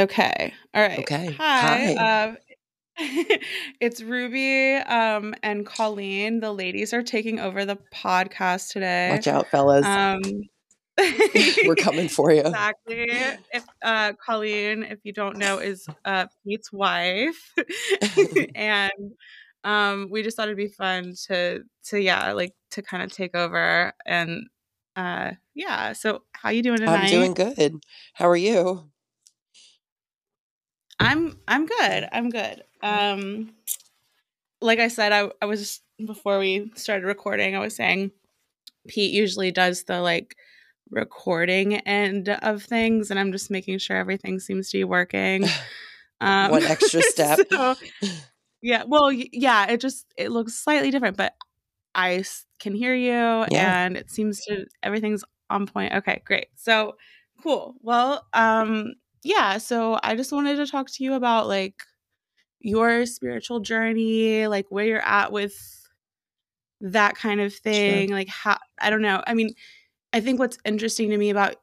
Okay. All right. Okay. Hi. Hi. Uh, it's Ruby um, and Colleen. The ladies are taking over the podcast today. Watch out, fellas. Um, We're coming for you. exactly. If uh, Colleen, if you don't know, is uh, Pete's wife, and um, we just thought it'd be fun to to yeah, like to kind of take over and uh, yeah. So how you doing tonight? I'm doing good. How are you? I'm I'm good. I'm good. Um like I said, I I was before we started recording, I was saying Pete usually does the like recording end of things and I'm just making sure everything seems to be working. Um One extra step. so, yeah, well yeah, it just it looks slightly different, but I can hear you Yeah. and it seems to everything's on point. Okay, great. So cool. Well, um yeah, so I just wanted to talk to you about like your spiritual journey, like where you're at with that kind of Sure. thing, like how I don't know. I mean, I think what's interesting to me about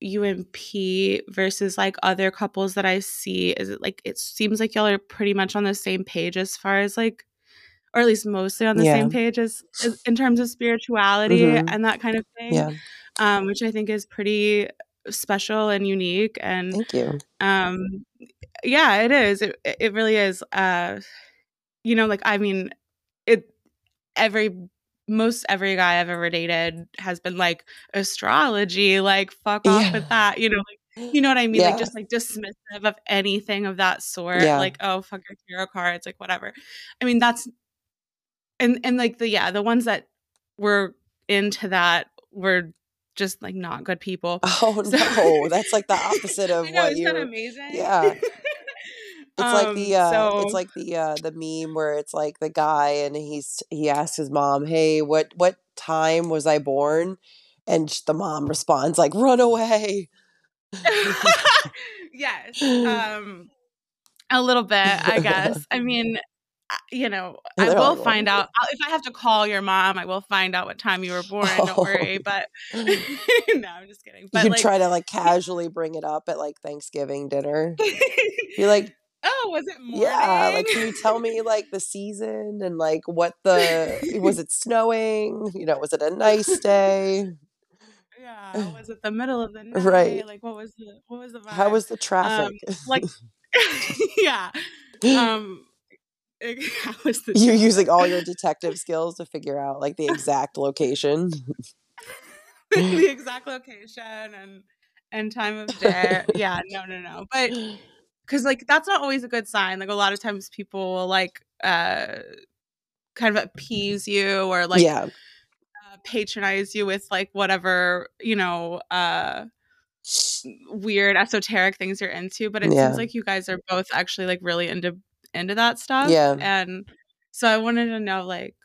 you and Pete versus like other couples that I see is it like it seems like y'all are pretty much on the same page as far as like or at least mostly on the Yeah. same page as, as in terms of spirituality Mhm. and that kind of thing Yeah. um, which I think is pretty special and unique. And Thank you. um, yeah, it is. It, it really is. Uh, you know, like I mean, it every most every guy I've ever dated has been like astrology, like fuck off Yeah. with that. You know, like you know what I mean? Yeah. Like just like dismissive of anything of that sort. Yeah. Like oh fuck your tarot cards, like whatever. I mean that's and and like the yeah the ones that were into that were just like not good people. Oh So- no, that's like the opposite of know, what you're. amazing? Yeah. It's like the Um, uh so- it's like the uh the meme where it's like the guy and he's he asks his mom, "Hey, what what time was I born?" And the mom responds like, "Run away." yes. Um a little bit, I guess. I mean, you know, I will find out if I have to call your mom. I will find out what time you were born. Don't worry, Oh. but no, I'm just kidding. But you like, try to like casually bring it up at like Thanksgiving dinner. You're like, oh, was it morning? yeah, like can you tell me like the season and like what the was it snowing? You know, was it a nice day? yeah, was it the middle of the night? Right. Like, what was the what was the vibe? How was the traffic? like, yeah. Um, how was the You're using all your detective skills to figure out like the exact location. the exact location and and time of day. Yeah, no, no, no. But because like that's not always a good sign. Like a lot of times people will like uh kind of appease you or like yeah, uh, patronize you with like whatever you know uh weird esoteric things you're into. But it Yeah. seems like you guys are both actually like really into into that stuff. Yeah. and so I wanted to know like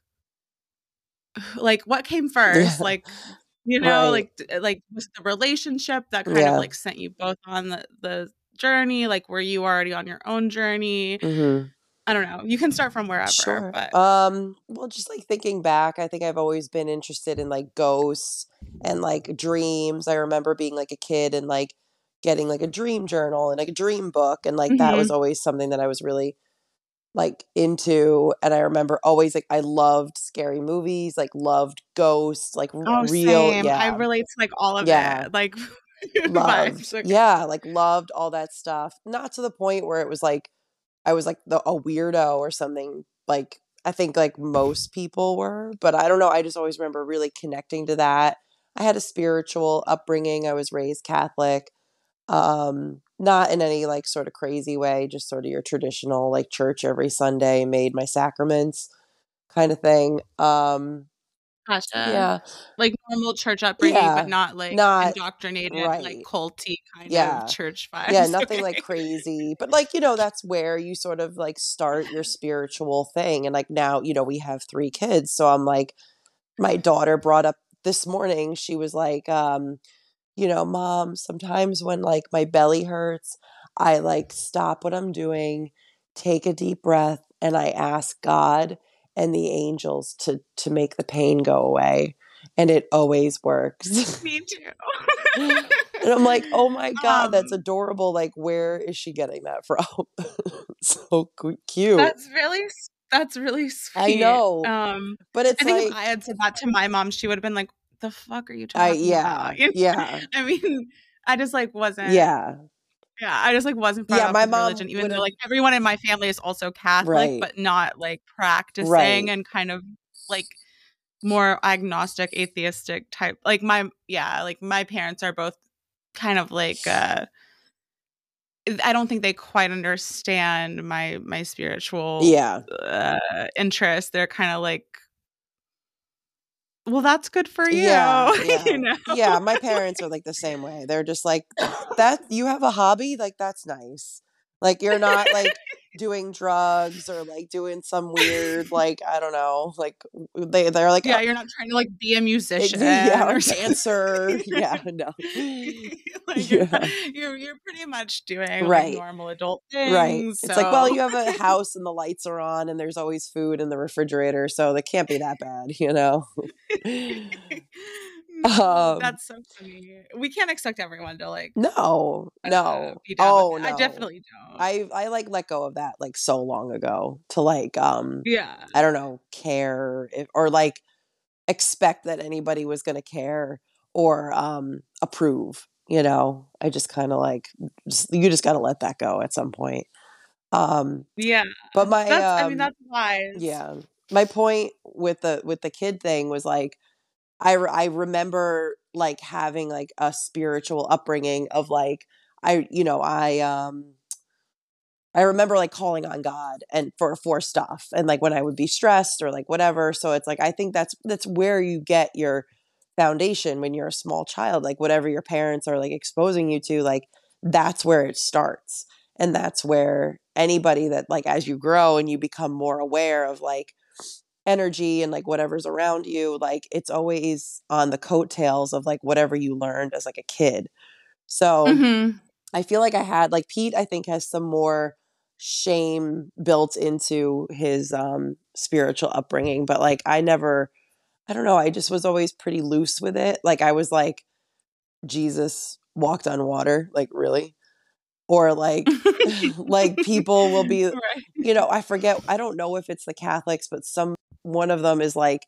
like what came first Yeah. like you know Right. like like was the relationship that kind Yeah. of like sent you both on the the journey like were you already on your own journey hmm i don't know you can start from wherever sure. but Um, well, just like thinking back, I think I've always been interested in like ghosts and like dreams. I remember being like a kid and like getting like a dream journal and like a dream book, and like that Mm-hmm. was always something that I was really like into. And I remember always like I loved scary movies, like loved ghosts, like oh real, same yeah. i relate to like all of Yeah. it like loved. Okay. yeah like loved all that stuff not to the point where it was like i was like the, a weirdo or something like i think like most people were but i don't know i just always remember really connecting to that i had a spiritual upbringing i was raised catholic um not in any like sort of crazy way just sort of your traditional like church every sunday made my sacraments kind of thing um gotcha yeah like normal church upbringing Yeah. but not like Not- indoctrinated right. like culty kind Yeah. of church vibes yeah nothing like crazy but like you know that's where you sort of like start your spiritual thing and like now you know we have three kids so i'm like my daughter brought up this morning she was like um you know mom sometimes when like my belly hurts i like stop what i'm doing take a deep breath and i ask god and the angels to to make the pain go away and it always works me too And I'm like, oh my god, that's Um, adorable. Like, where is she getting that from? so cute. That's really that's really sweet. I know, Um, but it's I think like, if I had said that to my mom, she would have been like, "The fuck are you I talking yeah, about?" Yeah, I mean, I just like wasn't. yeah, Yeah, I just like wasn't yeah. My mom religion, even though like everyone in my family is also Catholic, right, but not like practicing right, and kind of like more agnostic, atheistic type. Like my yeah, like my parents are both kind of like uh I don't think they quite understand my my spiritual yeah, uh interest. They're kind of like, well, that's good for you, yeah, you know. yeah. My parents are like the same way. They're just like that. You have a hobby, like that's nice. Like you're not like doing drugs or like doing some weird like I don't know like they they're like Yeah, "Oh, you're not trying to like be a musician yeah or dancer yeah no. like you're, yeah. you're you're pretty much doing like right. normal adult things right. things. it's like well you have a house and the lights are on and there's always food in the refrigerator so it can't be that bad you know no, um that's so funny. We can't expect everyone to like no uh, no oh it. I definitely don't. I I like let go of that like so long ago to like um yeah. I don't know care if, or like expect that anybody was going to care or um approve you know i just kind of like just, you just got to let that go at some point um Yeah. but my That's I mean um that's wise. yeah my point with the with the kid thing was like i re- i remember like having like a spiritual upbringing of like i you know i um I remember like calling on God and for for stuff and like when I would be stressed or like whatever. So it's like I think that's that's where you get your foundation when you're a small child. Like whatever your parents are like exposing you to, like that's where it starts. And that's where anybody that like as you grow and you become more aware of like energy and like whatever's around you, like it's always on the coattails of like whatever you learned as like a kid. So Mhm. I feel like I had like Pete I think has some more shame built into his um spiritual upbringing but like I never I don't know I just was always pretty loose with it like I was like Jesus walked on water like really or like like people will be right. you know I forget I don't know if it's the Catholics but some one of them is like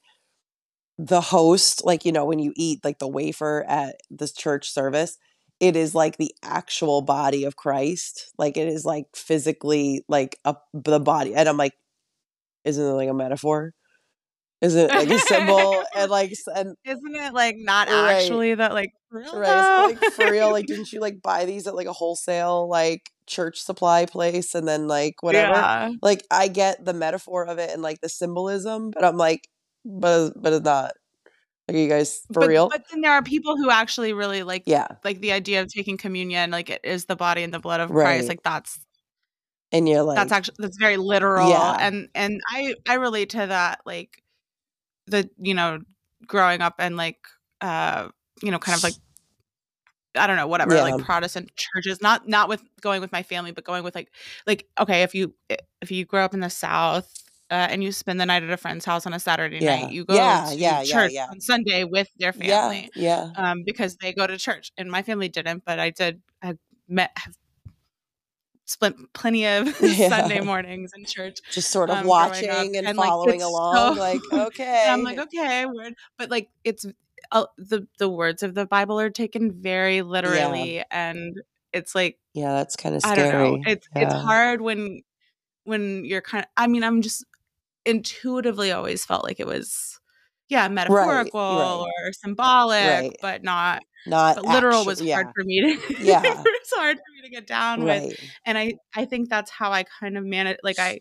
the host like you know when you eat like the wafer at this church service it is like the actual body of Christ like it is like physically like a, the body and I'm like isn't it like a metaphor isn't it like a symbol and like and Isn't it like not right. actually that like for real right like for real like didn't you like buy these at like a wholesale like church supply place and then like whatever? Yeah. like I get the metaphor of it and like the symbolism but I'm like but but it's not. Like are you guys for But real? but then there are people who actually really like yeah. like the idea of taking communion like it is the body and the blood of right. Christ like that's and you're like, that's actually that's very literal yeah. and and I I relate to that like the you know growing up and like uh you know kind of like I don't know whatever yeah. Like Protestant churches not not with going with my family but going with like like okay if you if you grow up in the South uh, and you spend the night at a friend's house on a Saturday yeah. night you go yeah to yeah church yeah. on Sunday with their family, yeah yeah. um because they go to church and my family didn't but I did I met have spent plenty of Sunday mornings in church just sort of um watching and and following it's along so like and I'm like okay. Okay word but like it's uh, the the words of the Bible are taken very yeah. literally and it's like yeah that's kind of I don't know scary. it's it's hard when when you're kind of I mean I'm just intuitively always felt like it was yeah metaphorical right. or symbolic right. but not not but literal was hard yeah. for me to yeah. it's hard for me to get down with and i i think that's how i kind of manage like i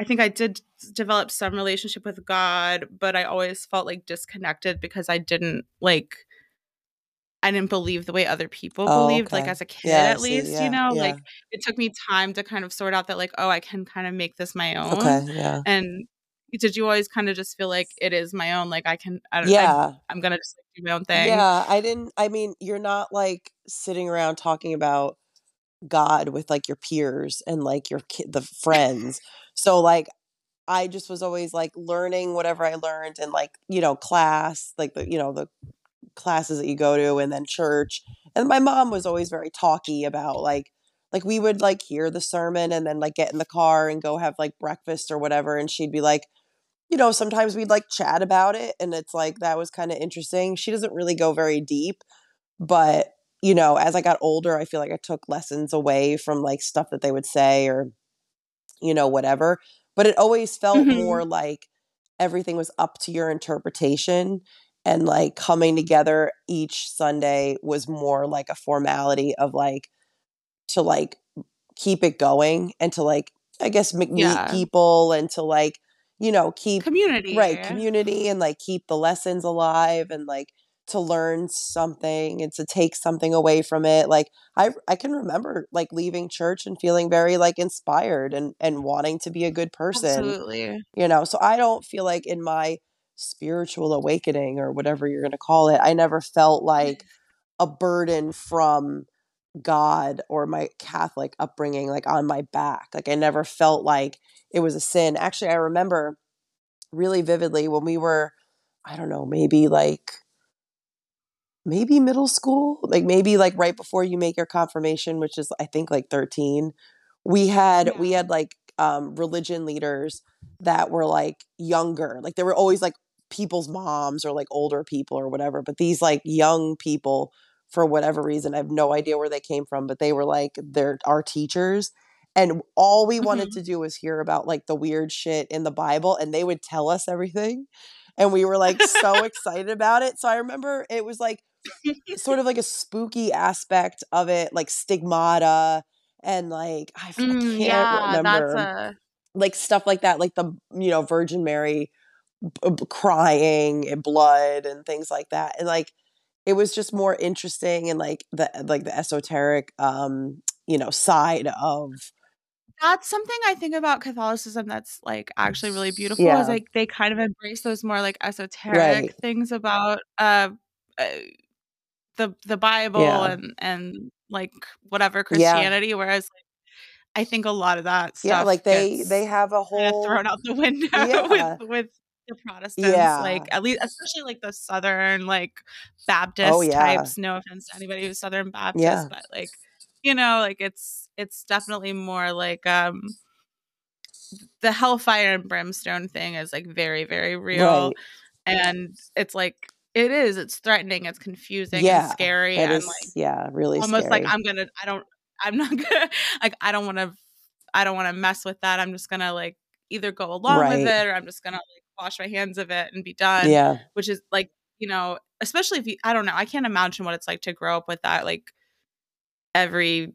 i think i did develop some relationship with god but i always felt like disconnected because i didn't like i didn't believe the way other people oh believed like as a kid yeah at least you know yeah. like it took me time to kind of sort out that like oh i can kind of make this my own okay yeah. and did you always kind of just feel like it is my own like i can i don't I, yeah. I'm gonna just like, do my own thing? Yeah I didn't I mean you're not like sitting around talking about God with like your peers and like your kid the friends so like I just was always like learning whatever I learned and like, you know, class, like the, you know, the classes that you go to and then church. And my mom was always very talky about like like we would like hear the sermon and then like get in the car and go have like breakfast or whatever and she'd be like you know sometimes we'd like chat about it and it's like that was kind of interesting she doesn't really go very deep but you know as i got older i feel like i took lessons away from like stuff that they would say or you know whatever but it always felt Mhm. more like everything was up to your interpretation and like coming together each sunday was more like a formality of like to like keep it going and to like i guess meet Yeah. people and to like you know keep community. right community and like keep the lessons alive and like to learn something and to take something away from it like i i can remember like leaving church and feeling very like inspired and and wanting to be a good person Absolutely. you know? So i don't feel like in my spiritual awakening or whatever you're going to call it i never felt like mm. a burden from god or my catholic upbringing like on my back like i never felt like it was a sin. Actually i remember really vividly when we were i don't know maybe like maybe middle school like maybe like right before you make your confirmation which is i think like 13 we had we had like um religion leaders that were like younger like they were always like people's moms or like older people or whatever but these like young people for whatever reason i have no idea where they came from but they were like they're our teachers and all we wanted Mhm. to do was hear about like the weird shit in the bible and they would tell us everything and we were like so excited about it so i remember it was like sort of like a spooky aspect of it, like stigmata and like I, I Mm, can't yeah, remember that's a like stuff like that, like the you know Virgin Mary b- b- crying and blood and things like that, and like it was just more interesting and like the like the esoteric um you know side of that's something I think about Catholicism that's like actually really beautiful Yeah. is like they kind of embrace those more like esoteric Right. things about uh, uh the the Bible Yeah. and and like whatever Yeah. Christianity whereas like I think a lot of that stuff yeah like they they have a whole thrown out the window Yeah. with with the Protestants Yeah. like at least especially like the southern like Baptist Oh, yeah. types no offense to anybody who's southern Baptist Yeah. but like you know like it's it's definitely more like um the hellfire and brimstone thing is like very very real right and it's like it is it's threatening it's confusing Yeah, and scary and is like yeah really almost like i'm gonna i don't i'm not gonna like i don't want to i don't want to mess with that i'm just gonna like either go along Right. with it or i'm just gonna like wash my hands of it and be done yeah which is like you know especially if you i don't know i can't imagine what it's like to grow up with that like every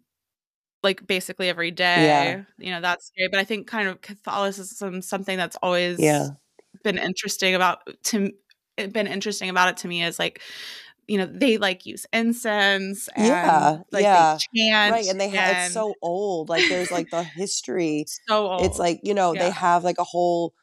like basically every day Yeah. you know that's scary but i think kind of catholicism something that's always Yeah. been interesting about to been interesting about it to me is like you know they like use incense and Yeah, like yeah. they chant right and they have it's so old like there's like the history so old. it's like you know Yeah. they have like a whole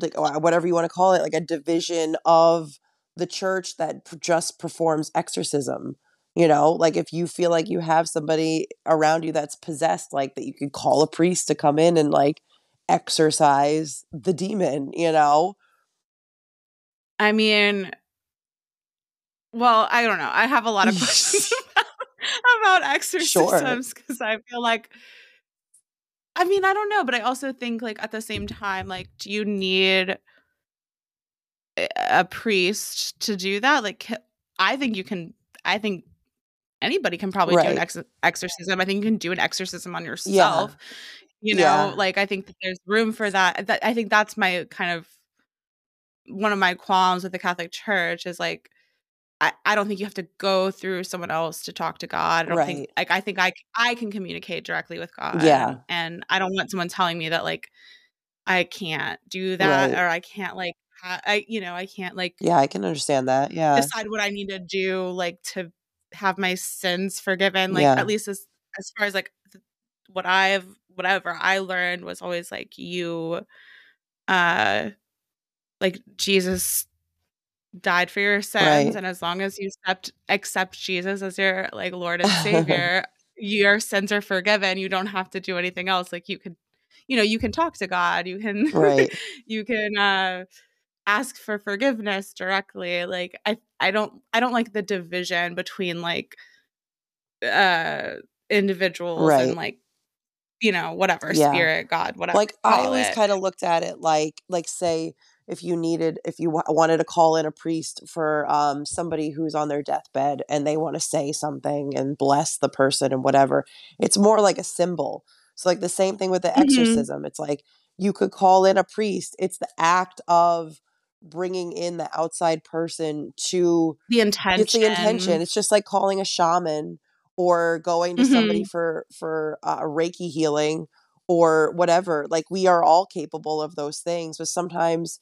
like oh, uh, whatever you want to call it like a division of the church that just performs exorcism you know like if you feel like you have somebody around you that's possessed like that you could call a priest to come in and like exorcise the demon you know I mean, well, I don't know. I have a lot of questions about, about exorcisms because I feel like, I mean, I don't know, but I also think like at the same time, like, do you need a- priest to do that? Like, I think you can. I think anybody can probably do an ex- exorcism. I think you can do an exorcism on yourself. You know, Yeah. like I think that there's room for that. That I think that's my kind of one of my qualms with the Catholic Church is like I, I don't think you have to go through someone else to talk to God. I don't think Right. like I think I I can communicate directly with God. Yeah. And, and I don't want someone telling me that like I can't do that Right. or I can't like ha- I you know I can't like yeah i can understand that yeah decide what I need to do like to have my sins forgiven. Like Yeah. at least as as far as like th- what I've whatever I learned was always like you uh like Jesus died for your sins Right. and as long as you accept accept Jesus as your like Lord and Savior, your sins are forgiven. You don't have to do anything else. Like you could you know, you can talk to God. You can right you can uh ask for forgiveness directly like i I don't I don't like the division between like uh individuals Right. and like you know whatever Yeah. spirit god whatever like i always kind of looked at it like like say if you needed if you wa- wanted to call in a priest for um somebody who's on their deathbed and they want to say something and bless the person and whatever it's more like a symbol so like the same thing with the Mhm. exorcism it's like you could call in a priest it's the act of bringing in the outside person to the intention it's the intention it's just like calling a shaman or going to somebody Mhm. for for uh, a reiki healing or whatever like we are all capable of those things but sometimes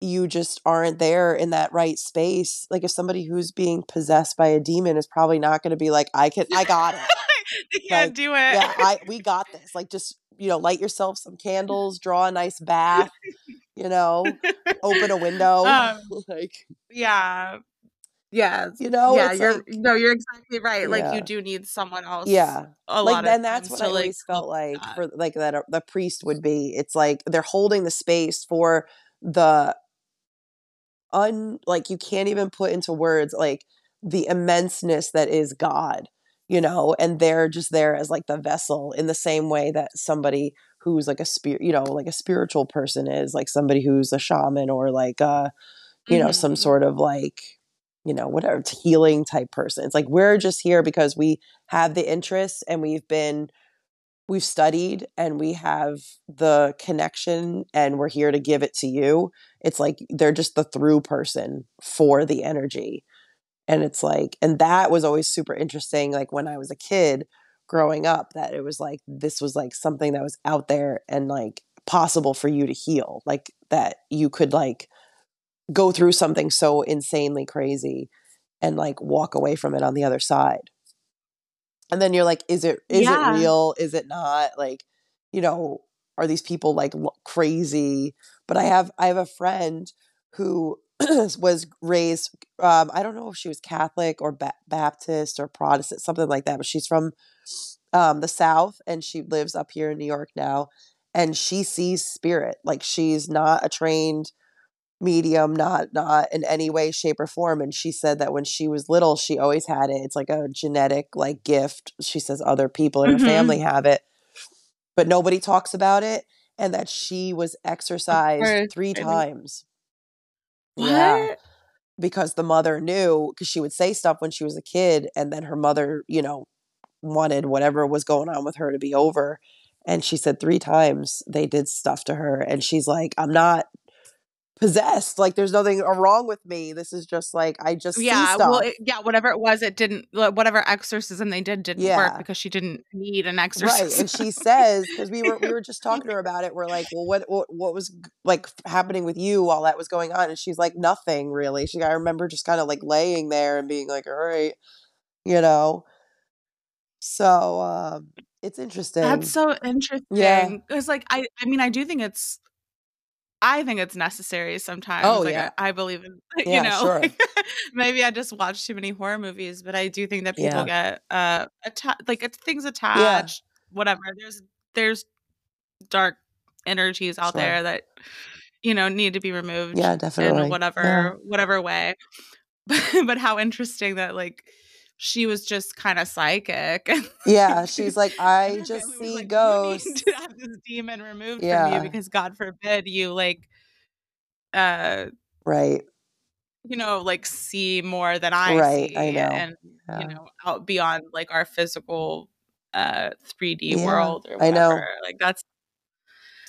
you just aren't there in that right space like if somebody who's being possessed by a demon is probably not going to be like i can i got it. They can't like, do it. Yeah i we got this. Like just you know light yourself some candles draw a nice bath you know open a window Um, like yeah yeah you know yeah it's you're like no you're exactly right like you do need someone else yeah a like then that's what I like always felt like that. for like that uh, the priest would be. It's like they're holding the space for the un like you can't even put into words like the immenseness that is God, you know, and they're just there as like the vessel in the same way that somebody who's like a spirit, you know, like a spiritual person is, like somebody who's a shaman or like uh you know, some Mhm. sort of like you know, whatever healing type person. It's like we're just here because we have the interest and we've been we've studied and we have the connection and we're here to give it to you. It's like they're just the through person for the energy. And it's like and that was always super interesting like when I was a kid growing up that it was like this was like something that was out there and like possible for you to heal. Like that you could like go through something so insanely crazy and like walk away from it on the other side. And then you're like, is it is Yeah. it real? Is it not? Like, you know, are these people like lo- crazy? But I have I have a friend who was raised. Um, I don't know if she was Catholic or ba- Baptist or Protestant, something like that. But she's from um, the South and she lives up here in New York now. And she sees spirit. Like she's not a trained medium not not in any way shape or form and she said that when she was little she always had it. It's like a genetic like gift. She says other people in her Mhm. family have it but nobody talks about it and that she was exorcised three times. What? Yeah because the mother knew because she would say stuff when she was a kid and then her mother you know wanted whatever was going on with her to be over and she said three times they did stuff to her and she's like i'm not possessed like there's nothing wrong with me this is just like i just see yeah well it, yeah whatever it was it didn't whatever exorcism they did didn't Yeah. work because she didn't need an exorcism right and she says because we were we were just talking to her about it we're like well what, what what was like happening with you while that was going on? And she's like nothing really. She i remember just kind of like laying there and being like all right you know? So um it's interesting. That's so interesting. Yeah, Because, like, I, I mean, I do think it's, I think it's necessary sometimes. Oh, like, yeah. I, I believe in, you Yeah, know, sure. like, maybe I just watch too many horror movies, but I do think that people Yeah. get, uh, atta- like, it's things attached, whatever. There's, there's dark energies out Sure. there that, you know, need to be removed yeah in definitely whatever, yeah. whatever way. but how interesting that, like, she was just kind of psychic. yeah she's like i just see like, ghosts You need to have this demon removed from you because God forbid you like uh right you know like see more than I Right, see I know. and yeah. you know out beyond like our physical uh 3D Yeah, world or I know. Like that's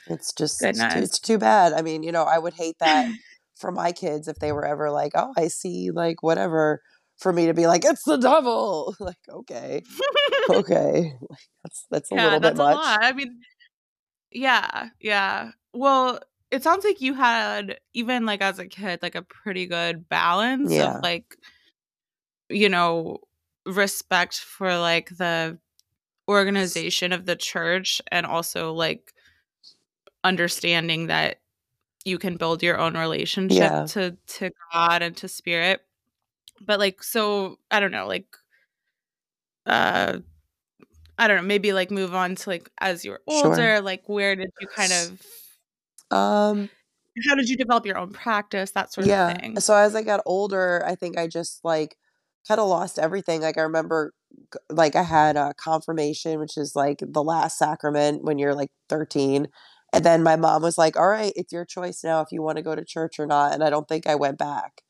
it's just it's too, it's too bad i mean you know i would hate that for my kids if they were ever like oh i see like whatever for me to be like it's the devil like okay okay like, that's that's a yeah, little that's bit a much lot. I mean yeah, yeah. Well, it sounds like you had even like as a kid like a pretty good balance Yeah. of like you know respect for like the organization of the church and also like understanding that you can build your own relationship Yeah. to to God and to spirit. But like so I don't know, like uh I don't know, maybe like move on to like as you were Sure. older, like where did you kind of um how did you develop your own practice? That sort yeah. of thing. So as I got older, I think I just like kind of lost everything. Like I remember like I had a confirmation, which is like the last sacrament when you're like 13. And then my mom was like, "All right, it's your choice now if you want to go to church or not." And I don't think I went back.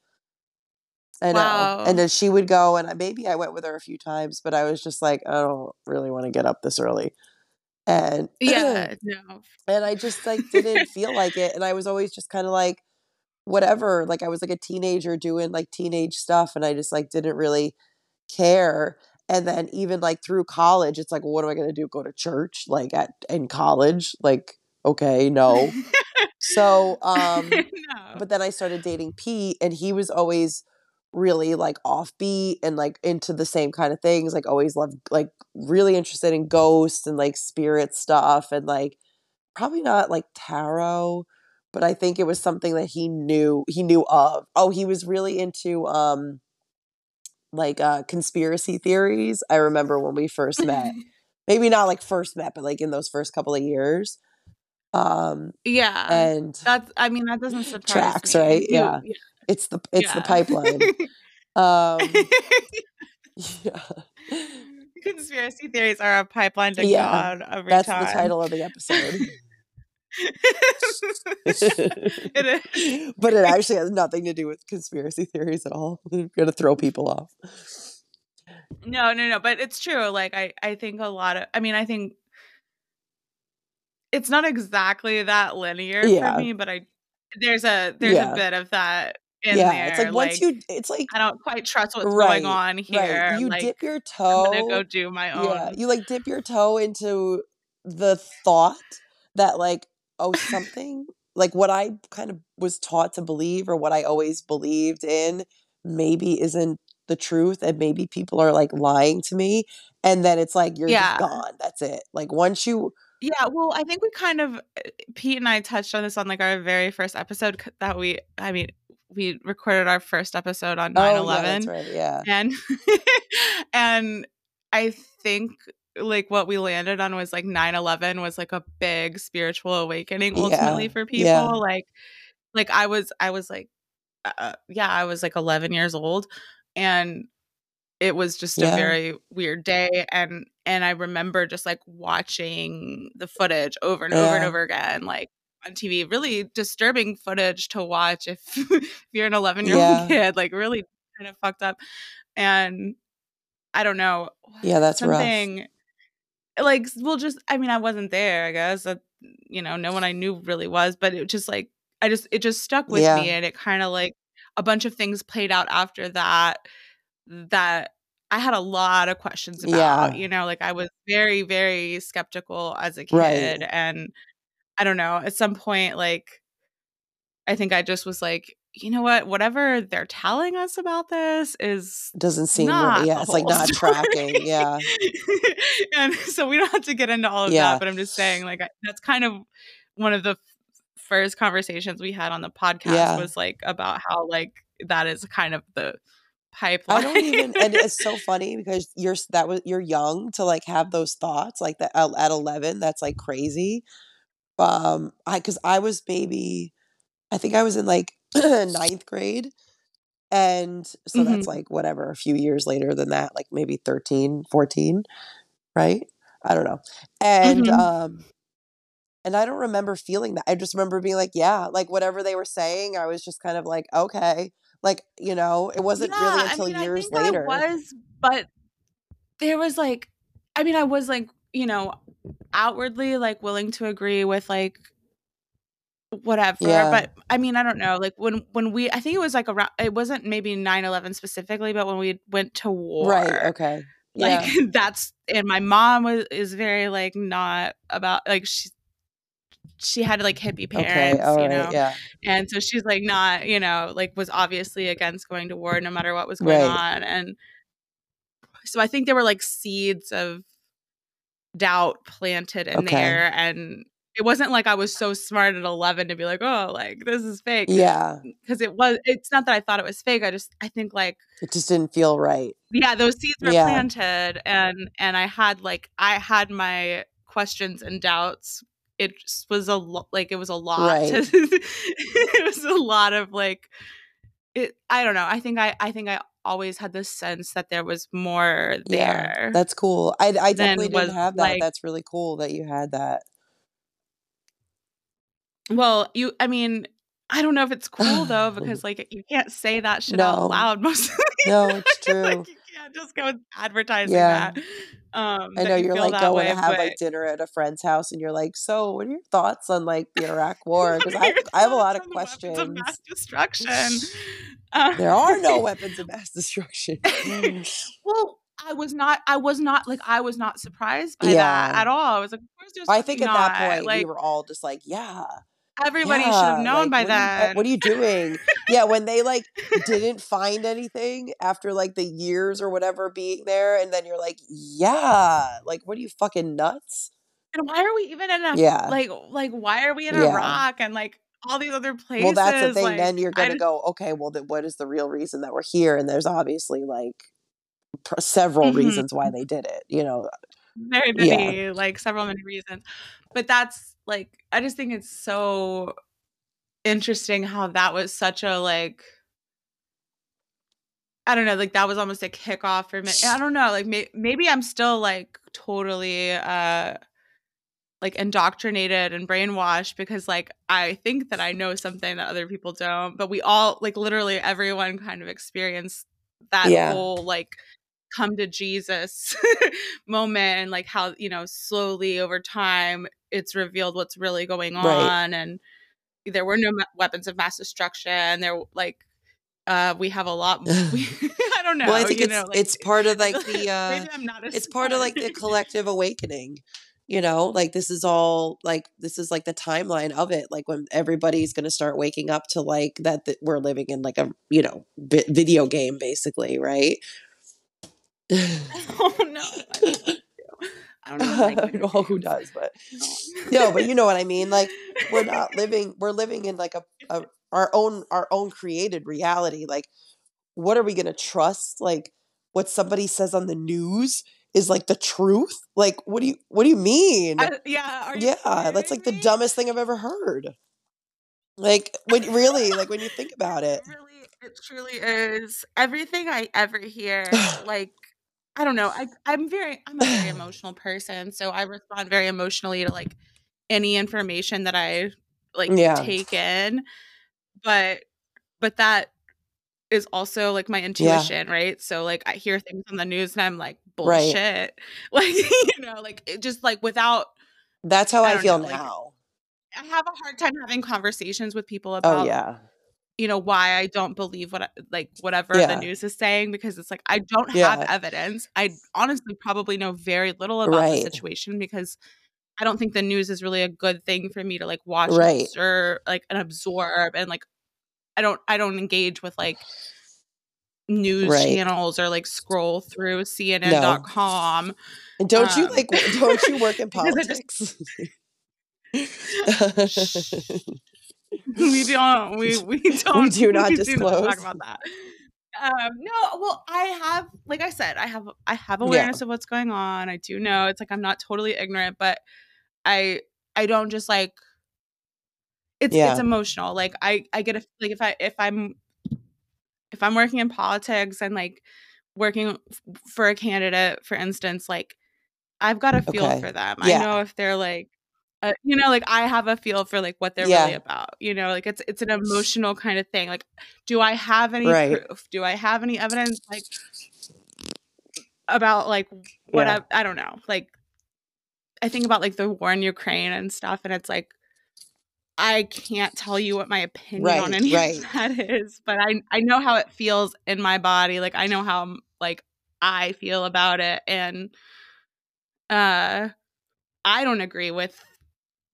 I know. Wow. And then she would go, and maybe I went with her a few times, but I was just like, I don't really want to get up this early. And yeah, no. and I just like didn't feel like it. And I was always just kind of like, whatever. Like I was like a teenager doing like teenage stuff, and I just like didn't really care. And then even like through college, it's like, well, what am I going to do? Go to church like at in college? Like, okay, no. so, um, no. but then I started dating Pete, and he was always really like offbeat and like into the same kind of things. Like always loved like really interested in ghosts and like spirit stuff, and like probably not like tarot, but I think it was something that he knew he knew of. Oh, he was really into um like uh conspiracy theories. I remember when we first met. Maybe not like first met, but like in those first couple of years. Um yeah. and that's I mean that doesn't surprise Tracks, me. right? You- Yeah. It's the it's the pipeline. Um yeah. Conspiracy theories are a pipeline to Yeah, God every That's time. the title of the episode. it is. but it actually has nothing to do with conspiracy theories at all. We're gonna throw people off. No, no, no. But it's true. Like I, I think a lot of. I mean, I think it's not exactly that linear Yeah. for me, but I there's a there's Yeah. a bit of that in yeah, there. it's like once you, it's like I don't quite trust what's Right, going on here. right, you like, dip your toe. I'm gonna go do my own. Yeah, you like dip your toe into the thought that like oh something like what I kind of was taught to believe or what I always believed in maybe isn't the truth and maybe people are like lying to me and then it's like you're Yeah. just gone that's it like once you Yeah, well, I think we kind of uh, Pete and I touched on this on like our very first episode that we I mean, we recorded our first episode on 9/11 oh yeah that's right yeah and and I think like what we landed on was like 9/11 was like a big spiritual awakening Yeah, ultimately for people yeah. like like I was I was like uh, yeah, I was like 11 years old and it was just Yeah. a very weird day and and I remember just like watching the footage over and over and over again like on TV really disturbing footage to watch if, if you're an 11 year Yeah. old kid like really kind of fucked up and I don't know yeah that's rough something like well just I mean I wasn't there I guess that you know no one I knew really was but it just like I just it just stuck with Yeah. me and it kind of like a bunch of things played out after that that I had a lot of questions about Yeah. you know like I was very very skeptical as a Right. kid and I don't know at some point like I think I just was like you know what whatever they're telling us about this is doesn't seem right. yeah it's like not story. tracking yeah and so we don't have to get into all of Yeah. that, but I'm just saying, like, I- that's kind of one of the first conversations we had on the podcast Yeah. was like about how like that is kind of the pipeline. I don't even, and it's so funny because you're that was you're young to like have those thoughts like that at, at eleven. That's like crazy. Um, I because I was maybe, I think I was in like ninth grade, and so that's Mhm. like whatever a few years later than that, like maybe 13, 14, right? I don't know, and Mhm. um. And I don't remember feeling that. I just remember being like, yeah, like whatever they were saying, I was just kind of like, okay. Like, you know, it wasn't really until I mean, years later. I was, but there was like, I mean, I was like, you know, outwardly like willing to agree with like whatever Yeah. but i mean i don't know like when when we i think it was like around it wasn't maybe 9-11 specifically but when we went to war Right. Okay. like yeah. that's and my mom was is very like not about like she she had like hippie parents Okay. You right. know Yeah. and so she's like not you know like was obviously against going to war no matter what was going Right. on and so i think there were like seeds of doubt planted in Okay. there and it wasn't like i was so smart at 11 to be like oh like this is fake Yeah. because it was it's not that i thought it was fake i just i think like It just didn't feel right. yeah those seeds were Yeah. planted and and i had like i had my questions and doubts it was a lo- like it was a lot. Right. To, it was a lot of like it. I don't know. I think I I think I always had this sense that there was more there. Yeah, that's cool. I I definitely didn't have that. like That's really cool that you had that. well, you. I mean, I don't know if it's cool though because like you can't say that shit out No. loud most of No, the it's time. like true. you can't just go advertising Yeah. that. Um, I that know you you're like going way, to have but like dinner at a friend's house and you're like, "So, what are your thoughts on like the Iraq war?" Because I I have a lot of weapons of mass questions. destruction? Uh, There are no weapons of mass destruction. well, I was not. I was not like I was not surprised by that at all. I was like, of course, there's I think fucking at that not. point we were all just like, "Yeah, everybody should have known Like, by you uh, what are you doing? Yeah, when they like didn't find anything after like the years or whatever being there and then you're like, "Yeah, like what are you fucking nuts?" And why are we even in a Yeah. like like why are we in Yeah. Iraq and like all these other places? Well, that's the thing. Like Then you're going to just go, "Okay, well then what is the real reason that we're here?" And there's obviously like pr- several Mhm. reasons why they did it, you know. very Yeah. many like several many reasons, but that's like I just think it's so interesting how that was such a like I don't know, like that was almost a kickoff for me. I don't know, like may- maybe I'm still like totally uh like indoctrinated and brainwashed because like I think that I know something that other people don't, but we all like literally everyone kind of experienced that Yeah. whole like come to Jesus moment and like how you know slowly over time it's revealed what's really going Right. on and there were no weapons of mass destruction there like uh we have a lot we, I don't know Well, I think it's know like it's part of like the uh maybe I'm not as it's part of like the collective awakening. You know, like this is all like this is like the timeline of it. Like when everybody's going to start waking up to like that, that we're living in like a you know vi- video game basically, right? oh no I don't, like you. I don't even like video well, who does? But No. but you know what I mean. Like we're not living. We're living in like a, a our own our own created reality. Like what are we going to trust? Like what somebody says on the news is like the truth? Like what do you what do you mean? I, yeah are you Yeah, that's like the me dumbest thing I've ever heard. Like when really, like when you think about it. It really, it truly is. Everything I ever hear, like, I don't know. I, I'm very, I'm a very emotional person, so I respond very emotionally to like any information that I like Yeah. take in. But, but that is also like my Yeah. intuition, right? So like I hear things on the news and I'm like Right. bullshit, like you know, like it just like without, That's how I I feel know, like now. I have a hard time having conversations with people about Oh about yeah. You know why I don't believe what I, like whatever the news is saying because it's like I don't have evidence. I honestly probably know very little about the situation because I don't think the news is really a good thing for me to like watch Right. observe like and absorb and like I don't I don't engage with like news Right. channels or like scroll through No. CNN.com And don't you um like don't you work in because I just politics? we don't we we we don't do not we do not talk about that um no well i have like i said i have i have Yeah. awareness of what's going on i do know it's like i'm not totally ignorant but i i don't just like it's it's emotional like i i get a like if i if i'm if i'm working in politics and like working f- for a candidate for instance like i've got a feel Okay. for them i know if they're like uh, you know like i have a feel for like what they're really about you know like it's it's an emotional kind of thing like do i have any Right. proof do i have any evidence like about like what Yeah. I, I don't know like i think about like the war in ukraine and stuff and it's like i can't tell you what my opinion on Right. any Right. of that is but i i know how it feels in my body like i know how like i feel about it and uh i don't agree with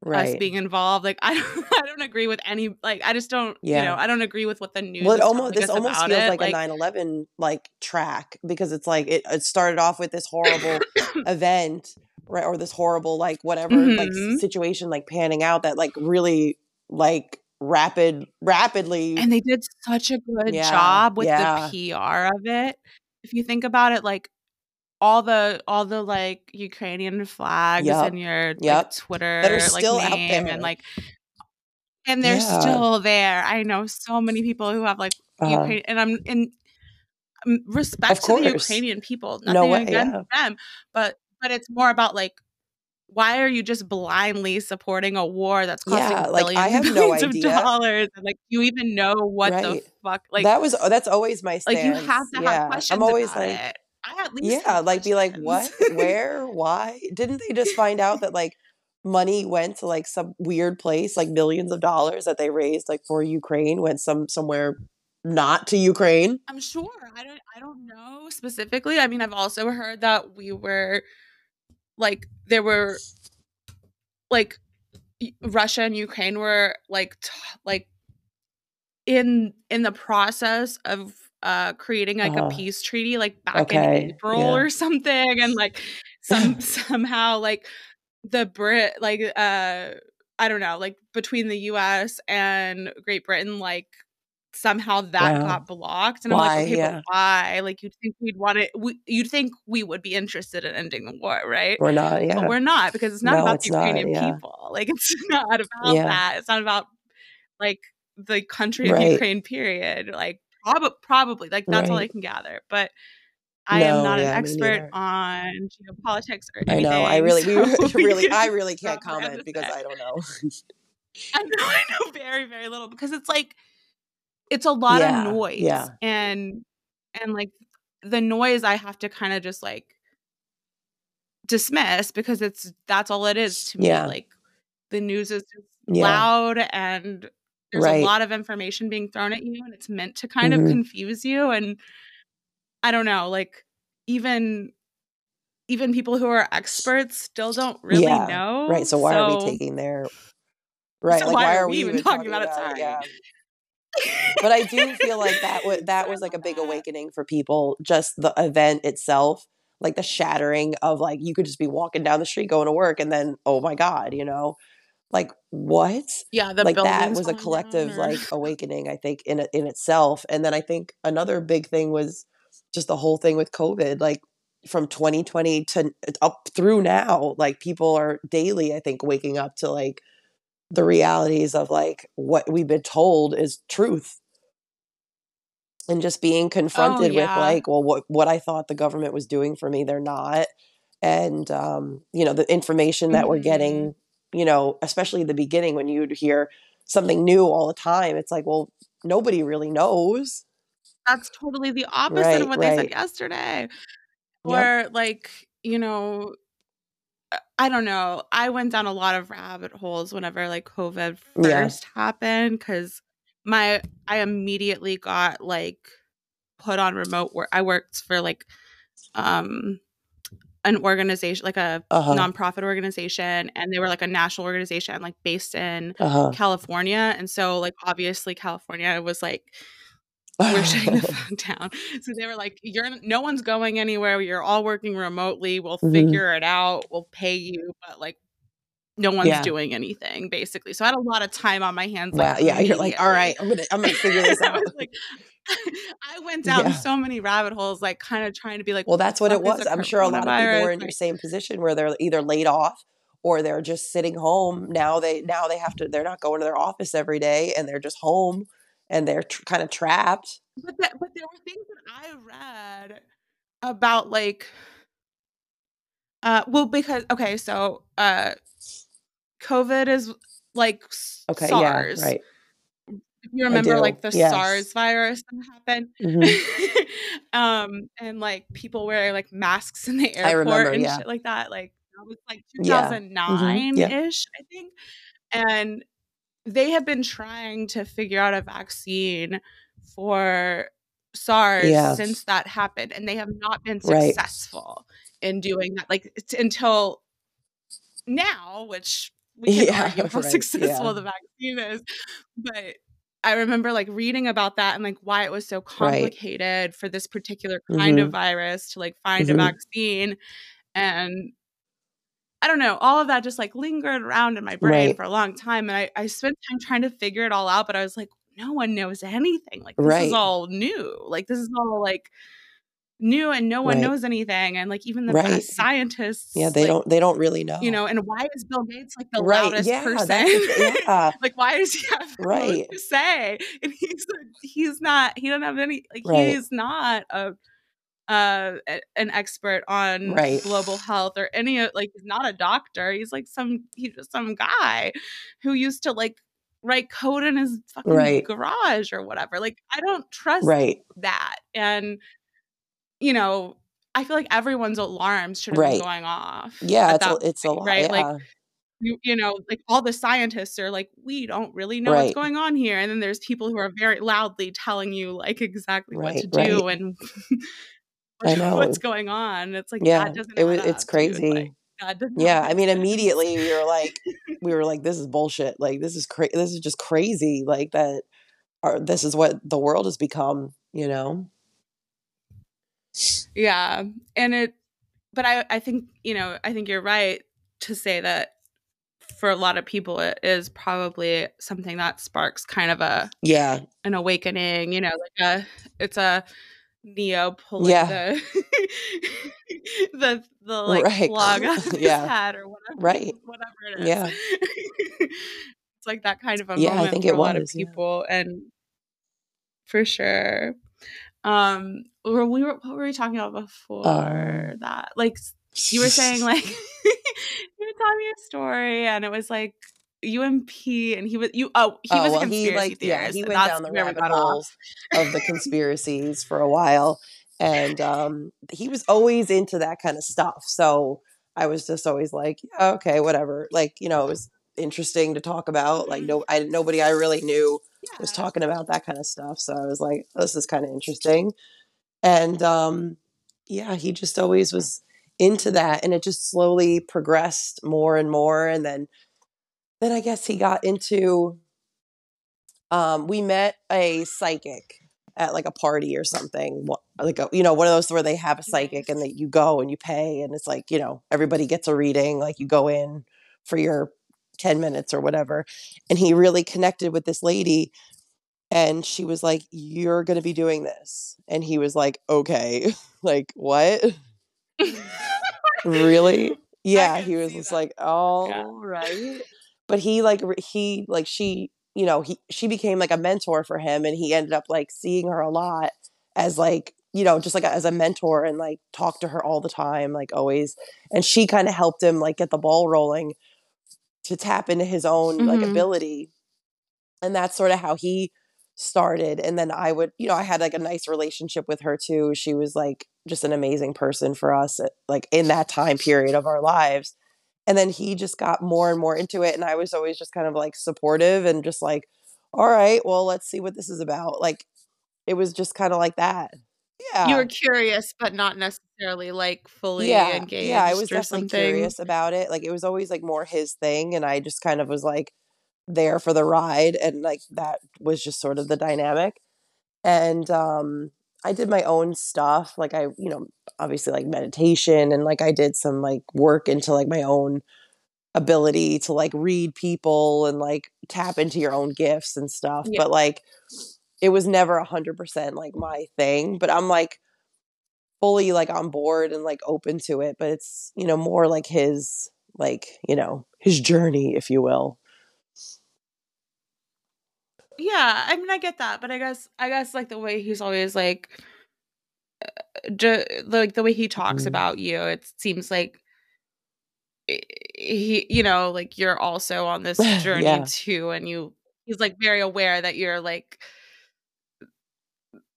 us being involved. Like I don't, I don't agree with any. Like I just don't. You know, I don't agree with what the news Well, it is almost this almost feels it. like a Like 9/11 like track because it's like it, it started off with this horrible event, right, or this horrible like whatever like Mhm. s- situation like panning out that like really like rapid rapidly and they did such a good yeah job with yeah the PR of it. If you think about it, like all the all the like Ukrainian flags Yep. in your like Twitter That are like still out there. and like and they're Yeah. still there. I know so many people who have like Uh-huh. Ukraine and I'm in um, respect to the. Ukrainian people. No Nothing way, against them, but but it's more about like why are you just blindly supporting a war that's costing Yeah, like, billions I have no billions of dollars and like you even know what the fuck like that was that's always my stance. like you have to yeah. have questions I'm always about like, it. At least yeah, like be like, what, where, why? Didn't they just find out that like money went to like some weird place, like millions of dollars that they raised like for Ukraine went some somewhere not to Ukraine? I'm sure. I don't I don't know specifically. I mean, I've also heard that we were like there were like Russia and Ukraine were like t- like in in the process of uh creating like Uh-huh. a peace treaty like back Okay, in April yeah. or something and like some somehow like the Brit like uh I don't know like between the US and Great Britain like somehow that Wow. got blocked and I'm like okay Yeah. but why like you'd think we'd want it we, you'd think we would be interested in ending the war right We're not, but yeah. we're not because it's not No, about it's the not, Ukrainian yeah. people like it's not about that it's not about like the country of Right. Ukraine period like prob- probably like that's all I can gather but I am not an yeah, me expert on geopolitics or anything. I know. I really, so we really, I really can't comment because. I don't know. I know, I know very, very little because it's like it's a lot Yeah, of noise. yeah. And and like the noise I have to kind of just like dismiss because it's that's all it is to me. Yeah. Like the news is loud and there's Right. a lot of information being thrown at you and it's meant to kind Mhm. of confuse you and I don't know, like even even people who are experts still don't really yeah. know. Right. So why are we taking their right? so like why are we even talking about it? about it? Sorry. Yeah. But I do feel like that was that was like a big awakening for people. Just the event itself, like the shattering of like you could just be walking down the street going to work, and then oh my god, you know, like what? Yeah, the like that was a collective or- like awakening. I think in in itself, and then I think another big thing was just the whole thing with COVID, like from 2020 to up through now. Like people are daily, I think, waking up to like the realities of like what we've been told is truth and just being confronted with Oh, yeah. like well what what I thought the government was doing for me they're not and um you know the information that we're Mhm. getting you know especially in the beginning when you'd hear something new all the time it's like well nobody really knows That's totally the opposite Right, of what they said right. yesterday. Yep. Like, you know, I don't know. I went down a lot of rabbit holes whenever like COVID Yeah. first happened cuz my I immediately got like put on remote work. I worked for like um an organization like a uh-huh nonprofit organization and they were like a national organization like based in uh-huh California and so like obviously California was like we're shutting the fuck down. So they were like, "You're no one's going anywhere. You're all working remotely. We'll Mhm. figure it out. We'll pay you, but like, no one's Yeah. doing anything basically." So I had a lot of time on my hands. wow Like, yeah you're like all right i'm gonna i'm gonna figure this I out was like, I went down Yeah. so many rabbit holes, like kind of trying to be like, Well, that's what it was. I'm sure a lot of people were in your same position where they're either laid off or they're just sitting home. Now they now they have to. They're not going to their office every day, and they're just home, and they're tr- kind of trapped. But that, but there were things that I read about like uh well because okay so uh COVID is like Okay, SARS. yeah, right. You remember like the yes. SARS virus that happened. Mhm. um and like people wearing like masks in the airport remember, and yeah. shit like that. Like that was like Yeah. Mhm, 2009 yeah. ish, I think. And they have been trying to figure out a vaccine for SARS Yeah. since that happened, and they have not been Right. successful in doing that. Like it's until now, which we can Yeah, argue how right, successful yeah. the vaccine is, but I remember like reading about that and like why it was so Right. complicated for this particular kind of Mhm. virus to like find Mhm. a vaccine and I don't know, all of that just like lingered around in my brain Right. for a long time and I I spent time trying to figure it all out but I was like no one knows anything. Like this Right. is all new. Like this is all like new and no one Right. knows anything and like even the Right. best scientists Yeah, they like, don't they don't really know. you know and why is bill gates like the Right. loudest Yeah, person the yeah. like why does he have Right. to say and he's he's not he doesn't have any like Right. he's not a uh an expert on Right. global health or any of like he's not a doctor he's like some he's just some guy who used to like write code in his fucking Right. garage or whatever like i don't trust Right. that and you know i feel like everyone's alarms should have Right. been going off Yeah, it's a, it's a lot. right Yeah. like you, you know like all the scientists are like we don't really know what's going on here and then there's people who are very loudly telling you like exactly what to do right. and I know. what's going on it's like Yeah, that doesn't it was it's up, crazy. like that does not Yeah, I mean immediately we were like we were like this is bullshit. Like this is crazy this is just crazy like that or this is what the world has become, you know. Yeah and it but i i think you know i think you're right to say that for a lot of people it is probably something that sparks kind of a Yeah. an awakening you know like a it's a neo pulling Yeah. the the the like Right. out of his head or whatever Right. whatever it is Yeah. it's like that kind of a Yeah, I think for it a lot of was, yeah. people and for sure um were we were what were we talking about before Um, that like you were saying like you were telling me a story and it was like UMP and he was you oh he Oh, was a conspiracy he like yeah, he went down the rabbit holes of the conspiracies for a while, and um, he was always into that kind of stuff. So I was just always like, yeah, okay, whatever. Like you know, it was interesting to talk about. Like Mhm. no, I nobody I really knew was talking about that kind of stuff. So I was like, this is kind of interesting. And um, yeah, he just always was into that, and it just slowly progressed more and more, and then then I guess he got into um we met a psychic at like a party or something like a, you know one of those where they have a psychic and that you go and you pay and it's like you know everybody gets a reading like you go in for your 10 minutes or whatever. And he really connected with this lady and she was like you're going to be doing this. And he was like okay. Like what? Really? Yeah he was just that. like all right. But he like he like she you know he she became like a mentor for him and he ended up like seeing her a lot as like you know just like as a mentor and like talk to her all the time like always. And she kind of helped him like get the ball rolling to tap into his own like Mhm. ability. And that's sort of how he started and then i would you know i had like a nice relationship with her too she was like just an amazing person for us at, like in that time period of our lives and then he just got more and more into it and i was always just kind of like supportive and just like all right well let's see what this is about like it was just kind of like that. Yeah. you were curious but not necessarily like fully yeah engaged yeah i was definitely something? curious about it like it was always like more his thing and i just kind of was like there for the ride and like that was just sort of the dynamic and um i did my own stuff like i you know obviously like meditation and like i did some like work into like my own ability to like read people and like tap into your own gifts and stuff Yeah. but like it was never a hundred percent like my thing but i'm like fully like on board and like open to it but it's you know more like his like you know his journey if you will yeah i mean i get that but i guess i guess like the way he's always like ju- like the way he talks Mhm. about you it seems like he you know like you're also on this journey Yeah. too and you he's like very aware that you're like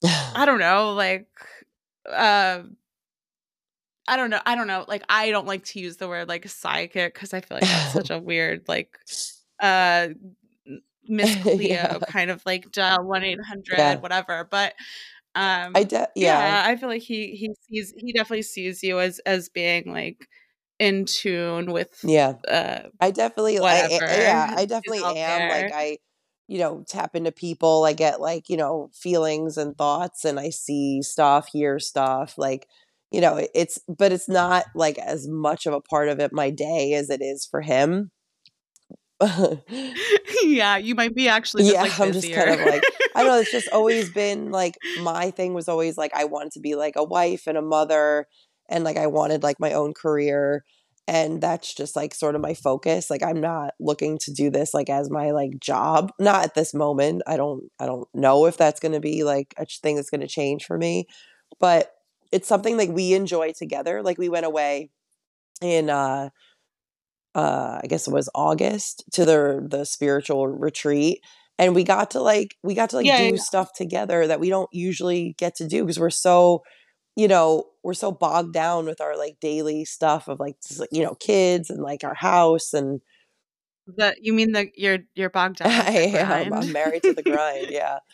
i don't know like uh I don't know. I don't know. Like I don't like to use the word like psychic because I feel like that's such a weird like uh Miss Cleo Yeah. kind of like dial one eight hundred whatever. But um i de- yeah. yeah I feel like he he sees he definitely sees you as as being like in tune with yeah uh i definitely like yeah i definitely am like i you know tap into people i get like you know feelings and thoughts and i see stuff hear stuff like you know it's but it's not like as much of a part of it my day as it is for him yeah, you might be actually yeah, like I'm just kind of like I don't know, it's just always been like my thing was always like I wanted to be like a wife and a mother and like I wanted like my own career and that's just like sort of my focus. Like I'm not looking to do this like as my like job. Not at this moment. I don't I don't know if that's going to be like a thing that's going to change for me, but it's something like we enjoy together. Like we went away in uh uh I guess it was August to the the spiritual retreat and we got to like we got to like yeah, do yeah. stuff together that we don't usually get to do because we're so you know we're so bogged down with our like daily stuff of like just, you know kids and like our house and The you mean the you're you're bogged down I am I'm married to the grind yeah.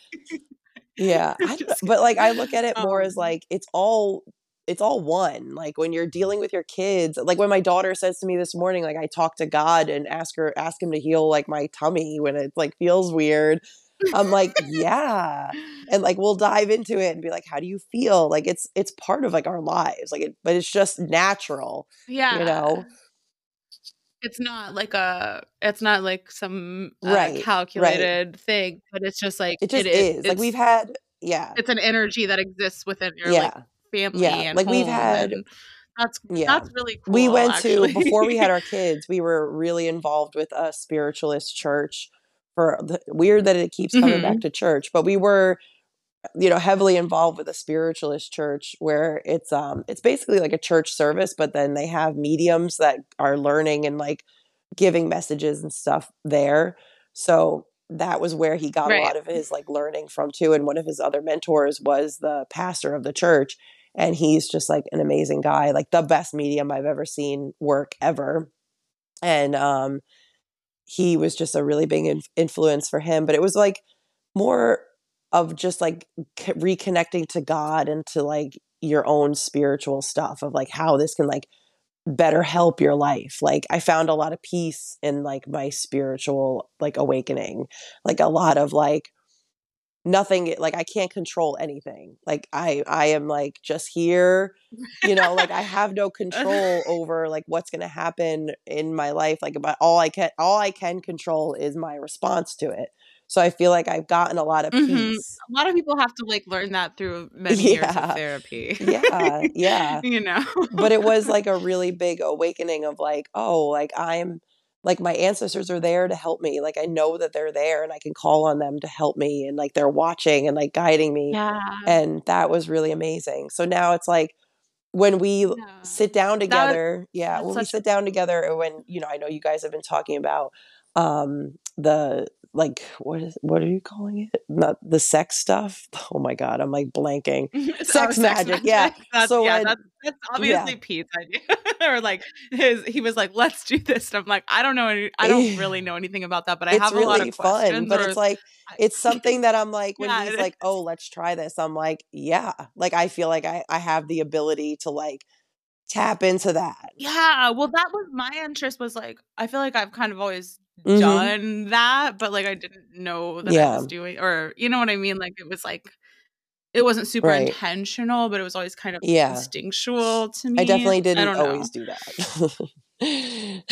Yeah I don't know, Just but like I look at it more as Um, like it's all it's all one like when you're dealing with your kids like when my daughter says to me this morning like I talk to God and ask her ask him to heal like my tummy when it like feels weird I'm like yeah and like we'll dive into it and be like how do you feel? Like it's it's part of like our lives like it but it's just natural Yeah. you know? It's not like a it's not like some uh right right. calculated thing, but it's just like it it just is is like we've had yeah. it's an energy that exists within your like yeah family yeah and like we've had that's yeah that's really cool. we went to before we had our kids we were really involved with a spiritualist church for the, weird that it keeps coming back Mhm. to church but we were you know heavily involved with a spiritualist church where it's um it's basically like a church service but then they have mediums that are learning and like giving messages and stuff there so that was where he got a lot of his like learning from too and one of his other mentors was the pastor of the church and he's just like an amazing guy like the best medium i've ever seen work ever. And um he was just a really big inf- influence for him but it was like more of just like c- reconnecting to god and to like your own spiritual stuff of like how this can like better help your life. Like i found a lot of peace in like my spiritual like awakening. Like a lot of like nothing like i can't control anything like i i am like just here you know like i have no control over like what's going to happen in my life like about all i can all i can control is my response to it so i feel like i've gotten a lot of Mhm. peace A lot of people have to like learn that through many years of therapy. yeah yeah you know. but it was like a really big awakening of like oh like i'm like my ancestors are there to help me like i know that they're there and i can call on them to help me and like they're watching and like guiding me yeah. and that was really amazing so now it's like when we Yeah. sit down together yeah when we such a sit down together and when you know i know you guys have been talking about um the like what is what are you calling it? Not the sex stuff? Oh my god i'm like blanking. Oh, sex sex magic yeah. That's so yeah, when that's that's yeah. obviously Pete's idea. or like his he was like, let's do this. And I'm like, I don't know any I don't really know anything about that, but I it's have a lot really of fun questions but it's like it's something that i'm like when yeah, he's like oh let's try this i'm like yeah. Like i feel like i i have the ability to like tap into that. Yeah, well that was my interest was like I feel like I've kind of always hmm done that, but like I didn't know that I was doing or you know what I mean? Like it was like it wasn't super right. intentional, but it was always kind of yeah. instinctual to me. i definitely didn't don't always do that.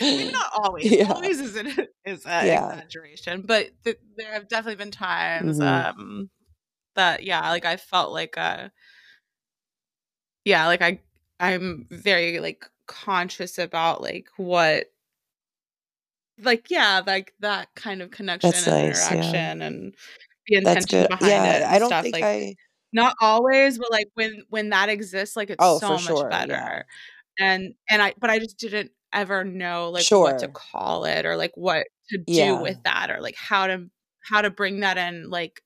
Not always. yeah. Always is an is an yeah. exaggeration, but th- there have definitely been times hmm um that yeah, like I felt like uh yeah, like I I'm very like conscious about like what like yeah, like that kind of connection that's and nice yeah. interaction and the intention behind it yeah i don't stuff think like i not always, but like when when that exists, like it's oh so much sure yeah. better. And and I but I just didn't ever know like what to call it or like what to do yeah. with that or like how to how to bring that in like,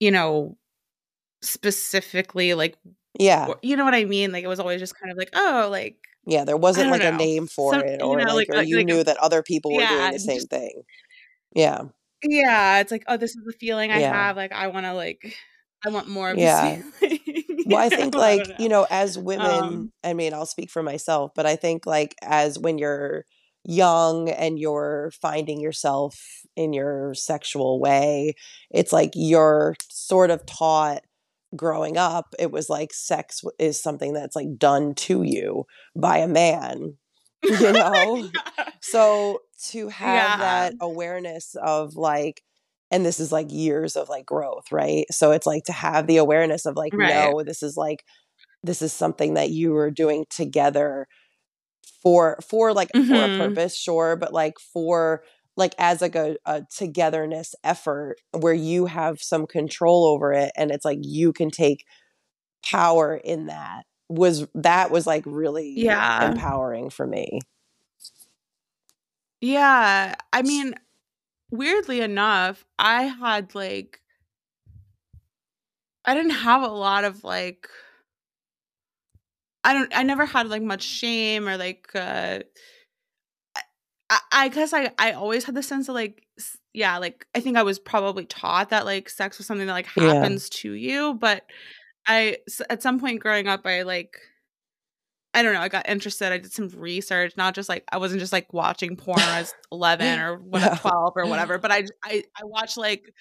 you know, specifically like yeah. you know what I mean? Like it was always just kind of like, oh, like Yeah, there wasn't like a name for Some it you or know, like like or like, you like knew that other people were doing the same just thing. Yeah. yeah, it's like, oh, this is the feeling I Yeah. have. Like I want to like I want more of this Yeah. feeling. Well, I think know? I like, you know. know, as women, Um I mean, I'll speak for myself, but I think like as when you're young and you're finding yourself in your sexual way, it's like you're sort of taught growing up, it was like sex is something that's like done to you by a man. you know? Yeah. So to have Yeah. that awareness of like, and this is like years of like growth, right? So it's like to have the awareness of like, Right. no, this is like, this is something that you were doing together for for like for a Mhm. purpose, sure, but like for like as like a, a togetherness effort where you have some control over it and it's like you can take power in that was that was like really Yeah. empowering for me. Yeah. I mean, weirdly enough, I had like I didn't have a lot of like I don't I never had like much shame or like uh I I guess I I always had the sense of like yeah, like I think I was probably taught that like sex was something that like Yeah. happens to you, but i at some point growing up I like I don't know, I got interested. I did some research, not just like I wasn't just like watching porn was 11 or what Yeah. 12 or whatever, but I, I i watched like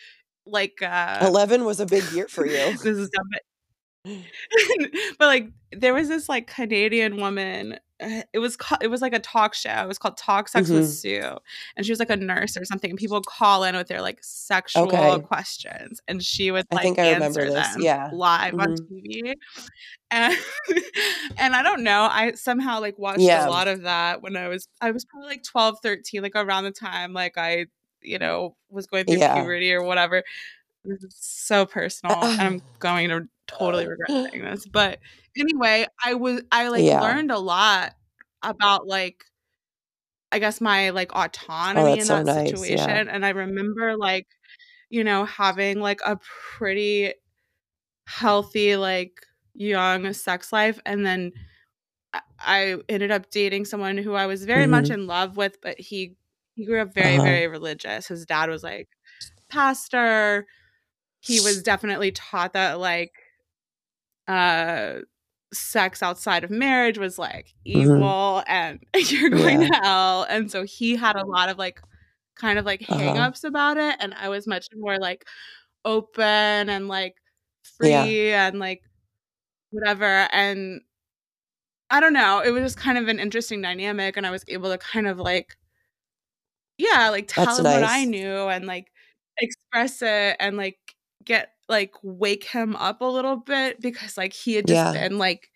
like uh 11 was a big year for you. this is dumb, but but like there was this like Canadian woman. Uh, It was ca- it was like a talk show. It was called Talk Sex with Mhm. Sue, and she was like a nurse or something. And people would call in with their like sexual Okay. questions, and she would I like think I remember answer this. them Yeah. live on Mhm. TV. And and I don't know. I somehow like watched Yeah. a lot of that when I was I was probably like 12, 13, like around the time like I you know was going through Yeah. puberty or whatever. This is so personal. and I'm going to totally regret saying this. But anyway, I was I like Yeah. learned a lot about like I guess my like autonomy Oh, in that's so that nice. Yeah. situation. And I remember like, you know, having like a pretty healthy, like young sex life. And then I- ended up dating someone who I was very much Mhm. in love with, but he he grew up very, Uh-huh. very religious. His dad was like pastor. He was definitely taught that like uh sex outside of marriage was like Mhm. evil and you're going Yeah. to hell. And so he had a lot of like kind of like Uh-huh. hangups about it. And I was much more like open and like Yeah. free and like whatever. And I don't know. It was just kind of an interesting dynamic. And I was able to kind of like, yeah, like tell That's him what I knew and like express it and like get like wake him up a little bit because like he had just Yeah. been like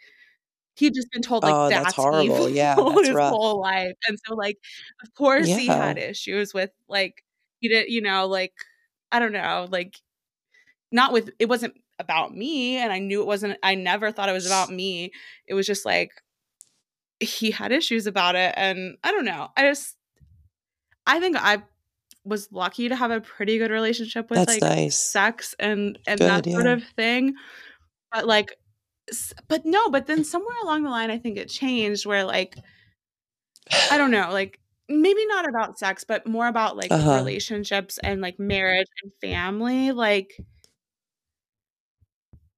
he'd just been told like Oh, that's that's horrible. Yeah, evil that's his rough. whole life. And so like of course he had issues with like he did you know like I don't know like not with it wasn't about me and I knew it wasn't I never thought it was about me. It was just like he had issues about it and I don't know. I just I think I was lucky to have a pretty good relationship with That's like nice. sex and and that sort yeah. of thing. But like but no, but then somewhere along the line I think it changed where like I don't know, like maybe not about sex, but more about like Uh-huh. relationships and like marriage and family, like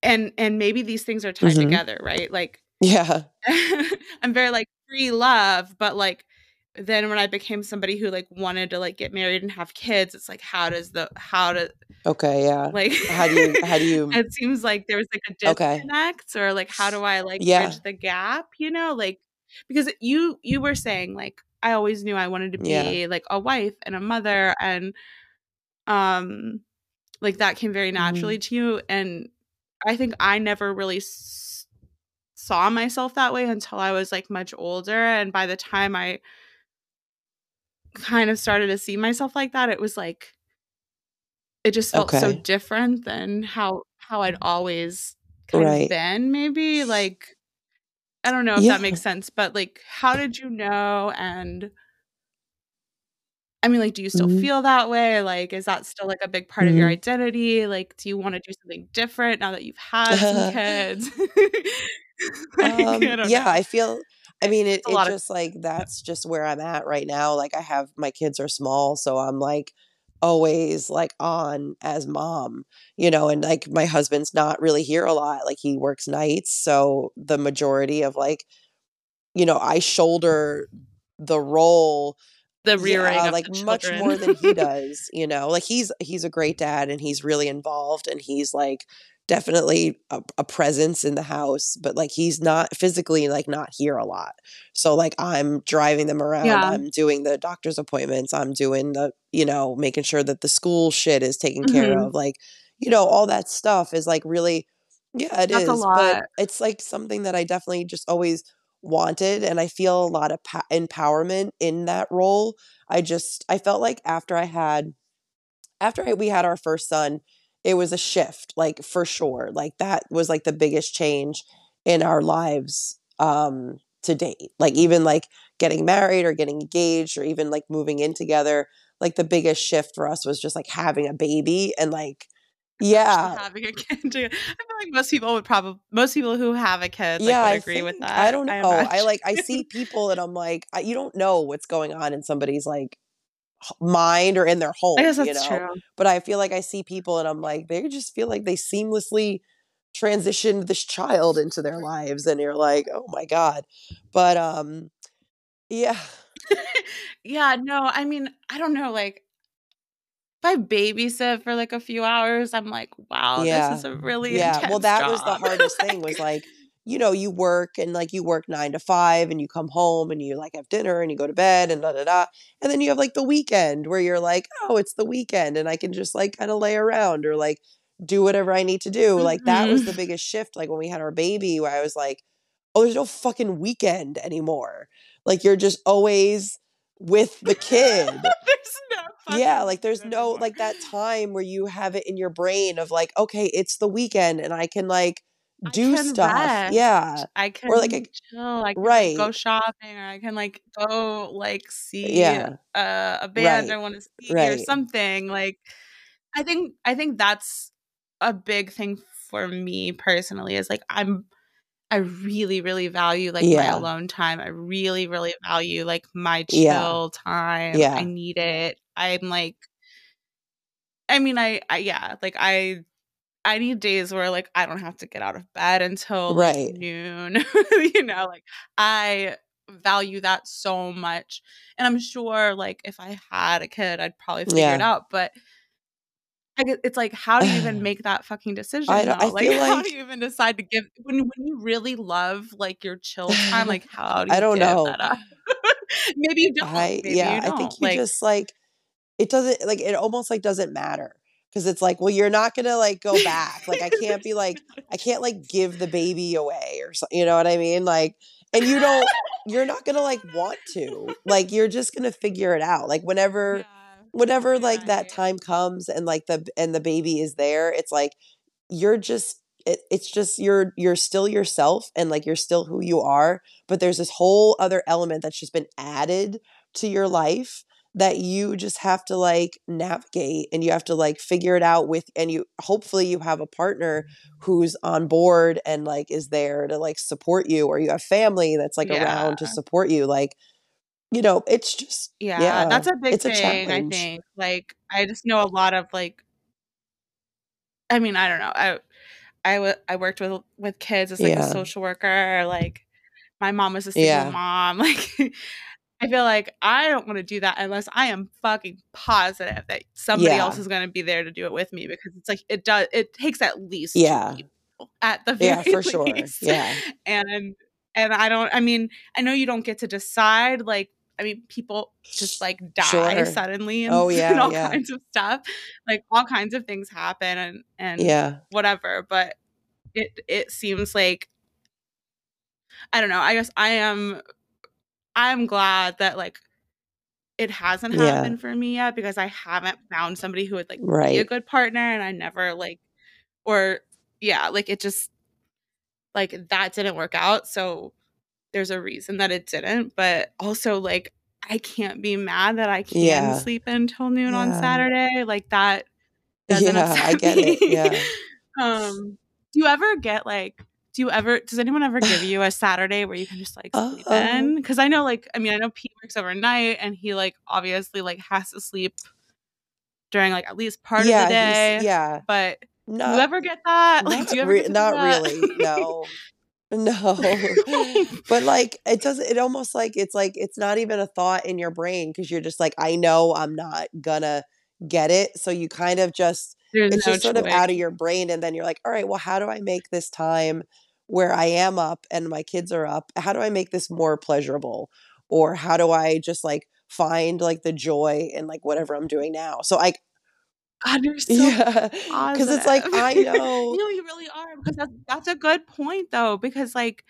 and and maybe these things are tied Mhm. together, right? Like Yeah. I'm very like free love, but like then when I became somebody who like wanted to like get married and have kids, it's like how does the how to Okay, yeah. like How do you how do you it seems like there was like a Okay. disconnect or like how do I like Yeah. bridge the gap, you know? Like because you you were saying like I always knew I wanted to be Yeah. like a wife and a mother and um like that came very naturally Mhm. to you and I think I never really s- saw myself that way until I was like much older and by the time I kind of started to see myself like that it was like it just felt so different than how how I'd always kind of been maybe like I don't know if that makes sense but like how did you know and I mean like do you still Mhm. feel that way? Like is that still like a big part of your Mhm. identity? Like do you want to do something different now that you've had some kids? Like, Um, don't yeah, know. I feel I mean it it's it lot of just like that's just where I'm at right now. Like I have my kids are small, so I'm like always like on as mom, you know, and like my husband's not really here a lot. Like he works nights, so the majority of like you know, I shoulder the role the rearing yeah, of like the much more than he does, you know. Like he's he's a great dad and he's really involved and he's like definitely a, a presence in the house, but like he's not physically like not here a lot. So like I'm driving them around, Yeah. I'm doing the doctor's appointments, I'm doing the, you know, making sure that the school shit is taken care Mhm. of. Like, you know, all that stuff is like really yeah, it That's is, a but it's like something that I definitely just always wanted and I feel a lot of pa- empowerment in that role. I just I felt like after I had after I, we had our first son, it was a shift, like for sure. Like that was like the biggest change in our lives um to date. Like even like getting married or getting engaged or even like moving in together, like the biggest shift for us was just like having a baby and like yeah. having a kid. I feel like most people would probably most people who have a kid like, yeah, would I agree with that. I don't know. I, imagine. like I see people and I'm like, I, you don't know what's going on in somebody's like mind or in their home. I guess you know, true. but I feel like I see people and I'm like, they just feel like they seamlessly transitioned this child into their lives, and you're like, oh my god. But um, yeah, yeah, no, I mean, I don't know, like if I babysit for like a few hours, I'm like, wow, Yeah. this is a really yeah. Well, that was the job. hardest thing. Was like, you know, you work and like you work nine to five, and you come home and you like have dinner and you go to bed and da da da, and then you have like the weekend where you're like, oh, it's the weekend, and I can just like kind of lay around or like do whatever I need to do. Like that was the Mhm. biggest shift. Like when we had our baby, where I was like, oh, there's no fucking weekend anymore. Like you're just always with the kid. there's no yeah, like there's no anymore. like that time where you have it in your brain of like, okay, it's the weekend and I can like do stuff. rest. Yeah. I can Or like a chill. I can like, right. go shopping, or I can like go like see Yeah. uh, a band Right. I want to see or something. Like I think I think that's a big thing for me personally. Is like I'm I really really value like my alone time. I really really value like my Yeah. chill time. I need it. I'm like I mean I, I yeah like I I need days where like I don't have to get out of bed until like Right. noon. you know, like I value that so much. And I'm sure like if I had a kid, I'd probably figure it out. But I it's like how do you even make that fucking decision I? I Like feel how do you even decide to give when when you really love like your chill time? Like how do you I don't know. that up? Maybe you don't. I Maybe yeah, you I don't. think you like just like it doesn't like it almost like doesn't matter because it's like well you're not gonna like go back. Like I can't be like I can't like give the baby away or something you know what I mean? Like and you don't you're not gonna like want to. Like you're just gonna figure it out. Like whenever Yeah. whenever like that time comes and like the and the baby is there it's like you're just it, it's just you're you're still yourself and like you're still who you are but there's this whole other element that's just been added to your life that you just have to like navigate and you have to like figure it out with and you hopefully you have a partner who's on board and like is there to like support you or you have family that's like around to support you like you know it's just Yeah, yeah that's a big it's a thing, I think. Like, I just know a lot of like I mean, I don't know. I I I worked with with kids as like a social worker, like my mom was a single Yeah. mom. Like I feel like I don't want to do that unless I am fucking positive that somebody else is going to be there to do it with me because it's like it does it takes at least Yeah. at the very Yeah, for sure. Yeah. And and I don't I mean, I know you don't get to decide like I mean, people just like die Sure. suddenly and, Oh, and yeah, all yeah. kinds of stuff. Like all kinds of things happen and and Yeah. whatever. But it it seems like I don't know. I guess I am I'm glad that like it hasn't Yeah. happened for me yet because I haven't found somebody who would like be a good partner and I never like or yeah, like it just like that didn't work out. So there's a reason that it didn't, but also like I can't be mad that I can Yeah. sleep until noon on Saturday. Like that doesn't Yeah, upset I get me. it. Yeah. um do you ever get like do you ever does anyone ever give you a Saturday where you can just like sleep Uh, in? Because I know like I mean I know Pete works overnight and he like obviously like has to sleep during like at least part yeah, of the day. yeah. But do you ever get that? Like do you ever re- not that? really. No. No. but like it does it almost like it's like it's not even a thought in your brain because you're just like I know I'm not gonna get it. So you kind of just There's it's no just sort of out of your brain and then you're like, "All right, well, how do I make this time where I am up and my kids are up? How do I make this more pleasurable? Or how do I just like find like the joy in like whatever I'm doing now?" So I God, you're so yeah, cuz it's like. I know No, you really are because that's that's a good point though because like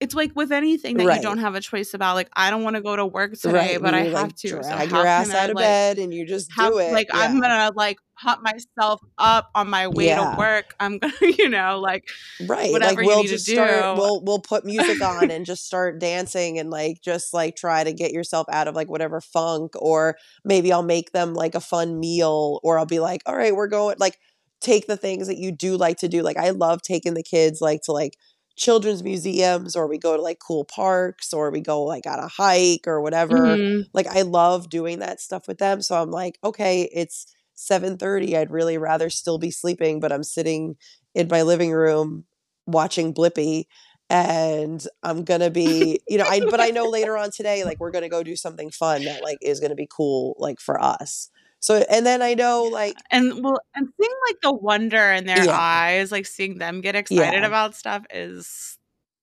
it's like with anything that you don't have a choice about. Like I don't want to go to work today, Right, but I you have to. Drag how your ass I out of like bed and you just have do it. like I'm gonna like pump myself up on my way to work. I'm gonna, you know, like Right. whatever Like you we'll need to just start do. we'll we'll put music on and just start dancing and like just like try to get yourself out of like whatever funk or maybe I'll make them like a fun meal or I'll be like, "All right, we're going like take the things that you do like to do." Like I love taking the kids like to like children's museums or we go to like cool parks or we go like on a hike or whatever. Mhm. Like I love doing that stuff with them. So I'm like, "Okay, it's 7:30. I'd really rather still be sleeping, but I'm sitting in my living room watching Blippi and I'm going to be, you know, I but I know later on today like we're going to go do something fun that like is going to be cool like for us. So and then I know like And well, and seeing like the wonder in their Yeah. eyes, like seeing them get excited Yeah. about stuff is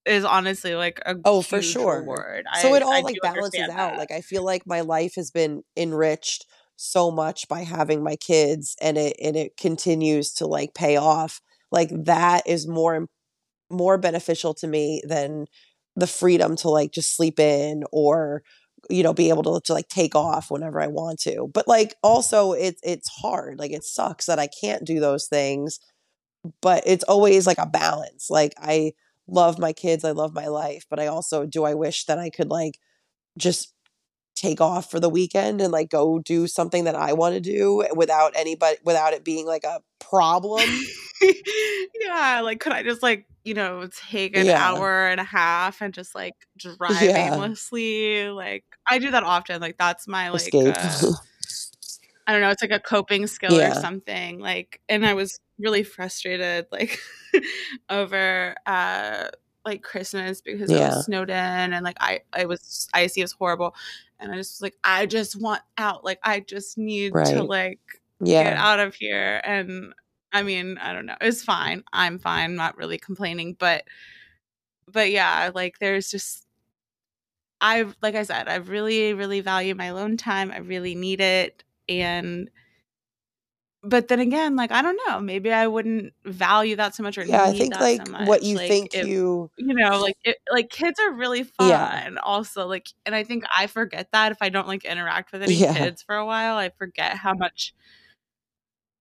is honestly like a Oh, for sure. reward. So I it all do like balances out. that. Like I feel like my life has been enriched so much by having my kids and it and it continues to like pay off. Like that is more more beneficial to me than the freedom to like just sleep in or you know be able to, to like take off whenever I want to. But like also it's it's hard. Like it sucks that I can't do those things, but it's always like a balance. Like I love my kids, I love my life, but I also do I wish that I could like just take off for the weekend and like go do something that I want to do without anybody without it being like a problem. yeah, like could I just like, you know, take an Yeah. hour and a half and just like drive Yeah. aimlessly? Like I do that often. Like that's my like Escape. uh I don't know, it's like a coping skill or something. Like and I was really frustrated like over uh like Christmas because Yeah. was snowed in and like I I was icy, it was horrible. And I just was like, I just want out. Like I just need to Right. like get out of here. And I mean, I don't know. It's fine. I'm fine, not really complaining, but but yeah, like there's just I've like I said, I really, really value my alone time. I really need it. And but then again, like I don't know, maybe I wouldn't value that so much or Yeah, I think like so what you Like think it you you know, like it like kids are really fun. Yeah. also like and I think I forget that if I don't like interact with any Yeah. kids for a while, I forget how much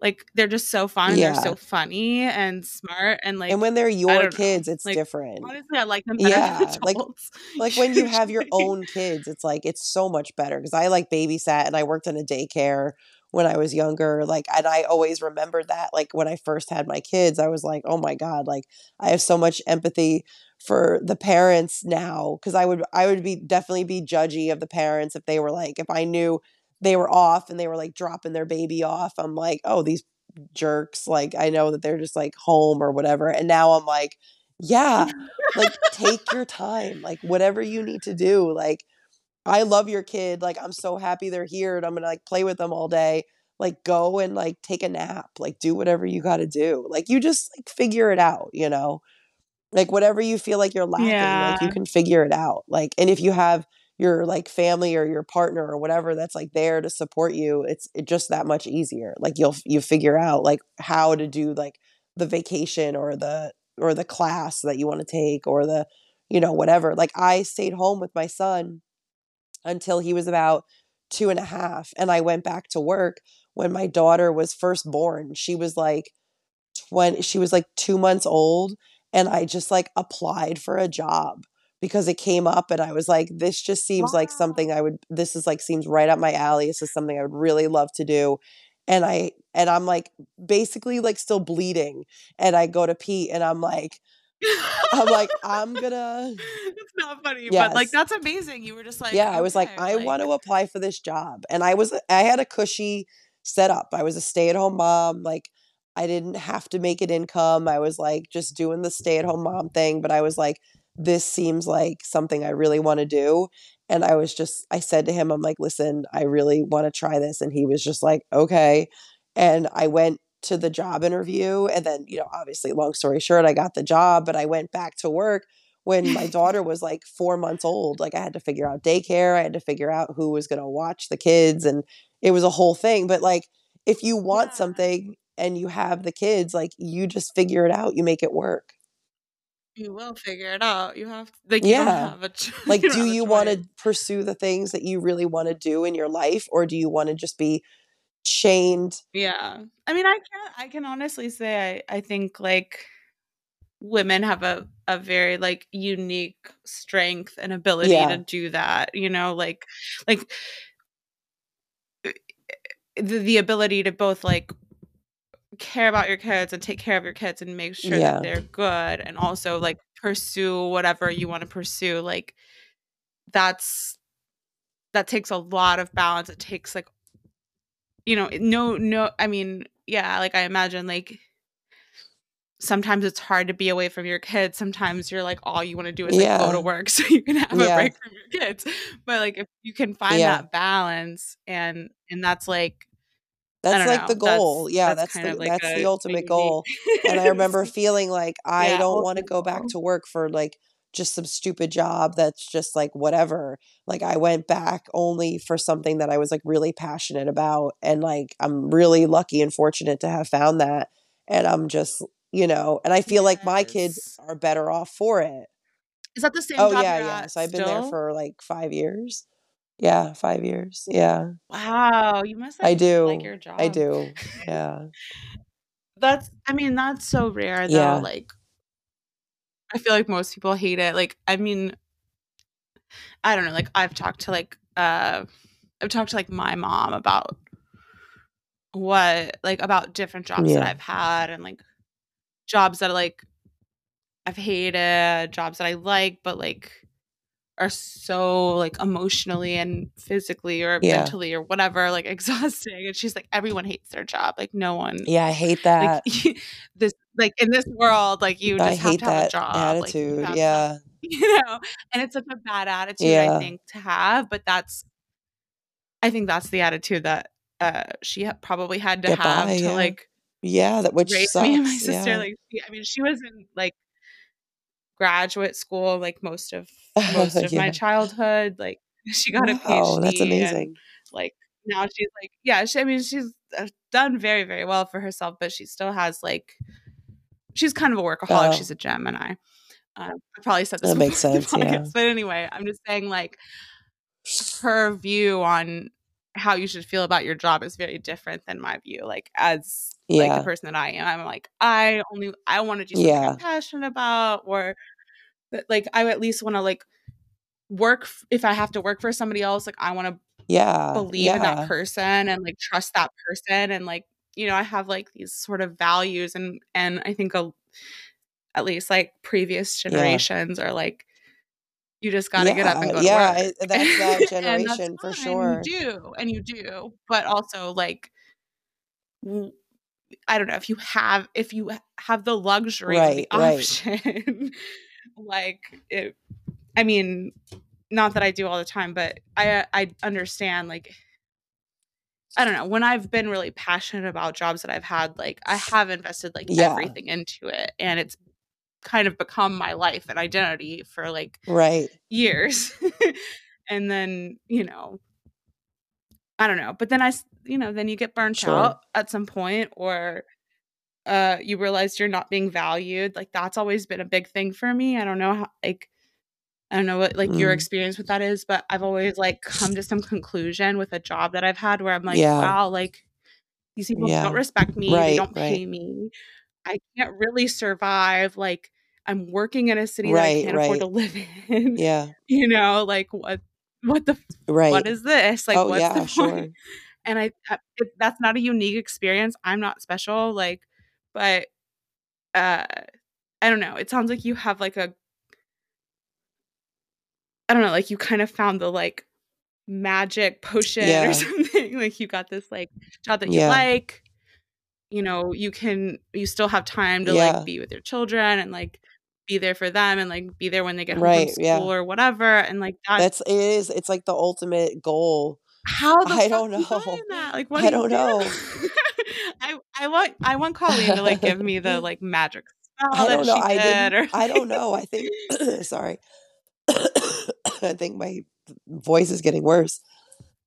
like they're just so fun and they're so funny and smart and like And when they're your don't know. kids, it's Like different. honestly, I like them Yeah, like adults. like when you have your own kids, it's like it's so much better because I like babysat and I worked in a daycare when I was younger. Like, and I always remembered that. Like when I first had my kids, I was like, oh my god, like I have so much empathy for the parents now because I would I would be definitely be judgy of the parents if they were like if I knew they were off and they were like dropping their baby off. I'm like, oh these jerks. Like I know that they're just like home or whatever. And now I'm like, yeah, like take your time like whatever you need to do like i love your kid like i'm so happy they're here and i'm gonna like play with them all day like go and like take a nap like do whatever you gotta do like you just like figure it out you know? Like whatever you feel like you're lacking like you can figure it out like and if you have your like family or your partner or whatever that's like there to support you it's it just that much easier like you'll you figure out like how to do like the vacation or the or the class that you want to take or the you know whatever like i stayed home with my son until he was about two and a half and i went back to work when my daughter was first born. She was like 20 she was like two months old and i just like applied for a job because it came up and i was like this just seems like something i would this is like seems right up my alley. This is something i would really love to do. And i and i'm like basically like still bleeding and i go to pete and i'm like i'm like i'm gonna it's not funny, but like that's amazing. You were just like, yeah i was like okay, i want to apply for this job. And i was i had a cushy setup. I was a stay-at-home mom like i didn't have to make an income. I was like just doing the stay-at-home mom thing but i was like this seems like something i really want to do. And i was just i said to him i'm like listen i really want to try this. And he was just like okay. And i went to the job interview and then you know obviously long story short i got the job but i went back to work when my daughter was like four months old like i had to figure out daycare i had to figure out who was going to watch the kids and it was a whole thing but like if you want Yeah. something and you have the kids like you just figure it out you make it work You will figure it out. You have like you don't Yeah. have like do you want to pursue the things that you really want to do in your life or do you want to just be chained Yeah. I mean, I can I can honestly say I I think like women have a a very like unique strength and ability Yeah. to do that, you know, like like eh, eh, the, the ability to both like care about your kids and take care of your kids and make sure Yeah. that they're good and also like pursue whatever you want to pursue like that's that takes a lot of balance it takes like you know no no i mean yeah like i imagine like sometimes it's hard to be away from your kids. Sometimes you're like all you want to do is like go to work so you can have a break from your kids. But like if you can find Yeah. that balance and and that's like that's like the know, that's- goal. Yeah that's that's, the like that's the ultimate unique- goal. And i remember feeling like i Yeah, don't want to go back to work for like just some stupid job that's just like whatever like i went back only for something that i was like really passionate about and like i'm really lucky and fortunate to have found that and i'm just you know and i feel like my kids are better off for it. Is that the same oh job yeah yeah so i've been there for like five years. Yeah five years yeah. Wow you must i do like your job. i do yeah. That's i mean that's so rare though Yeah. like i feel like most people hate it like i mean i don't know like i've talked to like uh i've talked to like my mom about what like about different jobs that i've had and like jobs that like i've hated jobs that i like but like are so like emotionally and physically or Yeah. mentally or whatever like exhausting and she's like everyone hates their job like no one yeah i hate that like this like in this world like you just I have hate to have a that job like, you attitude. to yeah. you know and it's such a bad attitude Yeah. i think to have but that's i think that's the attitude that uh she probably had to Get have by, to yeah. like Yeah, that which raise sucks. me and my sister yeah. like she, i mean she was in like graduate school like most of most of my childhood like she got a phd that's and, amazing. like now she's like yeah she, i mean she's uh, done very very well for herself but she still has like she's kind of a workaholic Oh. she's a gemini um, i probably said this That makes before in the sense, yeah. but anyway i'm just saying like her view on how you should feel about your job is very different than my view like as like the person that i am i'm like i only i want to do something Yeah. i'm passionate about or like i at least want to like work f- if i have to work for somebody else like i want to Yeah. believe in that person and like trust that person and like you know i have like these sort of values and and i think a, at least like previous Yeah. generations are like you just got to get up and Yeah, go to yeah, work I- that's that And generation for sure. you do and you do but also like I don't know if you have if you have the luxury of the Right, right. option like it i mean not that i do all the time but i i understand like i don't know when i've been really passionate about jobs that i've had like i have invested like Yeah. everything into it and it's kind of become my life and identity for like Right. years and then you know i don't know but then I you know then you get burnt Sure. out at some point or uh you realize you're not being valued like that's always been a big thing for me i don't know how like i don't know what like your Mm. experience with that is but i've always like come to some conclusion with a job that i've had where i'm like Yeah. wow like these people Yeah. don't respect me they don't pay right. me i can't really survive like i'm working in a city that i can't afford to live in Yeah. you know like what what the Right. what is this like oh what's yeah, the sure. point and i I- that's not a unique experience i'm not special like but uh i don't know it sounds like you have like a i don't know like you kind of found the like magic potion Yeah. or something like you got this like job that you Yeah. like you know you can you still have time to Yeah. like be with your children and like be there for them and like be there when they get home Right, from school or whatever and like that That's it is. It's like the ultimate goal. how I don't know. that? Like, what I do you don't know. I I want I want Colleen to like give me the like magic spell I don't know. she I did. didn't. Or I don't know. I think. sorry. I think my voice is getting worse.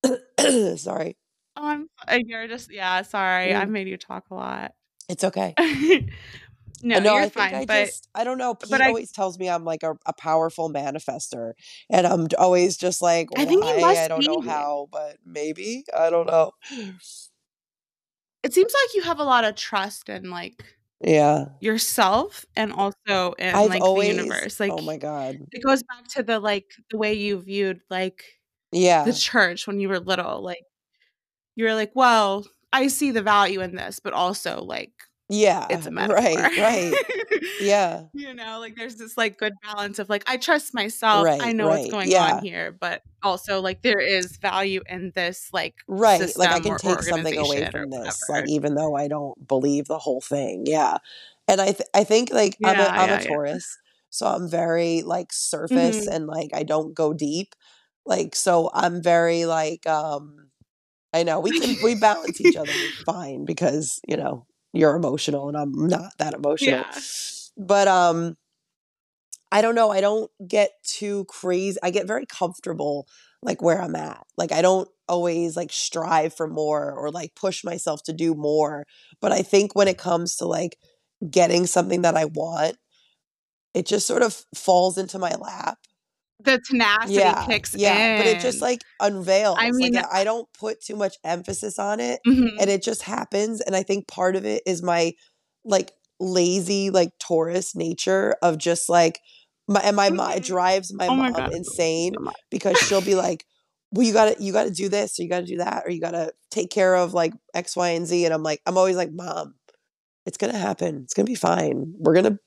sorry. Oh, I'm. uh, You're just yeah. Sorry, I've Mm, made you talk a lot. it's okay. no, no, you're I think fine. I But just. I don't know. but Pete I always tells me I'm like a, a powerful manifester, and I'm always just like, I think you why? I don't know how, but maybe. I don't know. It seems like you have a lot of trust and like Yeah. yourself and also in I've like the universe. Like Oh my god. it goes back to the like the way you viewed like yeah the church when you were little. Like you were like, well, I see the value in this, but also like Yeah. it's a metaphor. Right. Right. Yeah. you know, like there's this like good balance of like I trust myself. right, I Right. know what's going Yeah. on here, but also like there is value in this like Right. Like I can take something away from this, like even though I don't believe the whole thing. Yeah. And I th- I think like I'm a Yeah, I'm a yeah, yeah. Taurus, so I'm very like surface Mhm. and like I don't go deep. Like so I'm very like um I know we can we balance each other fine because, you know, you're emotional and I'm not that emotional. yeah. But um I don't know. I don't get too crazy. I get very comfortable like where I'm at. Like I don't always like strive for more or like push myself to do more. But I think when it comes to like getting something that I want, it just sort of falls into my lap. The tenacity Yeah. kicks Yeah. But it just like unveils. I mean, I I don't put too much emphasis on it mhm. and it just happens. And I think part of it is my like lazy, like Taurus nature of just like my and my mom it Mhm. drives my oh mom god, I love you insane so because she'll be like, Well, you gotta you gotta do this or you gotta do that, or you gotta take care of like X, Y, and Z. And I'm like, I'm always like, Mom, it's gonna happen. It's gonna be fine. We're gonna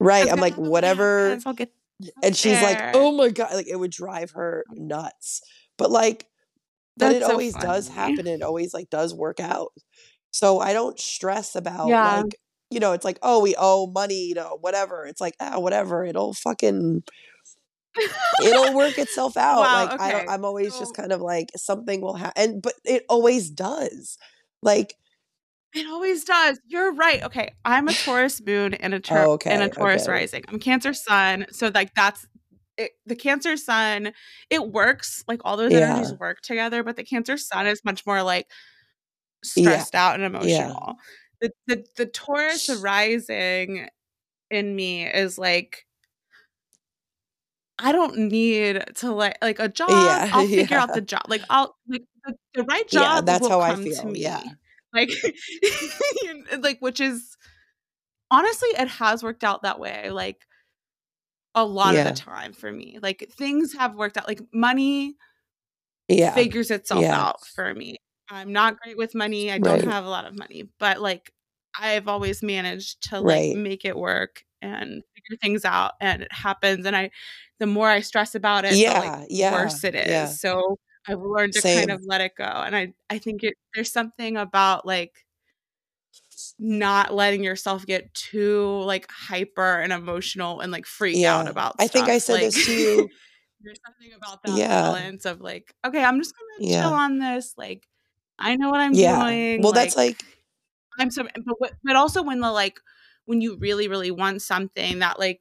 right. I'm like, it whatever happens. I'll get and she's like, "Oh my god!" Like it would drive her nuts. But like, but it so always does happen. It always like does work out. So I don't stress about Yeah. like you know. It's like, oh, we owe money to whatever. It's like, ah, whatever. It'll fucking it'll work itself out. wow. Like okay. I am always just kind of like something will happen, but it always does. Like, it always does. You're right. Okay, I'm a Taurus moon and a oh, and a Taurus okay, rising. I'm Cancer sun, so like that's it, the Cancer sun. It works. Like all those yeah, energies work together, but the Cancer sun is much more like yeah, stressed out and yeah, emotional. The the the Taurus rising in me is like I don't need to like like a job. yeah, I'll figure out the job. Like I'll like the, the right yeah. job That's will how I come to feel. Yeah, me. Like like which is honestly it has worked out that way like a lot of the time for me. Like things have worked out like money yeah, figures itself yeah. out for me. I'm not great with money. I don't Right. have a lot of money, but like I've always managed to like Right. make it work and figure things out and it happens and I the more I stress about it, the like Yeah, yeah, worse it is yeah. So I've learned to kind of let it go. And I I think it there's something about like not letting yourself get too like hyper and emotional and like freak out Yeah. about I think I said Like this to you. there's something about that Yeah. balance of like, okay, I'm just gonna chill on this. Like, I know what I'm Yeah. doing. Well, that's Like, like I'm so, but but also when the like when you really really want something that like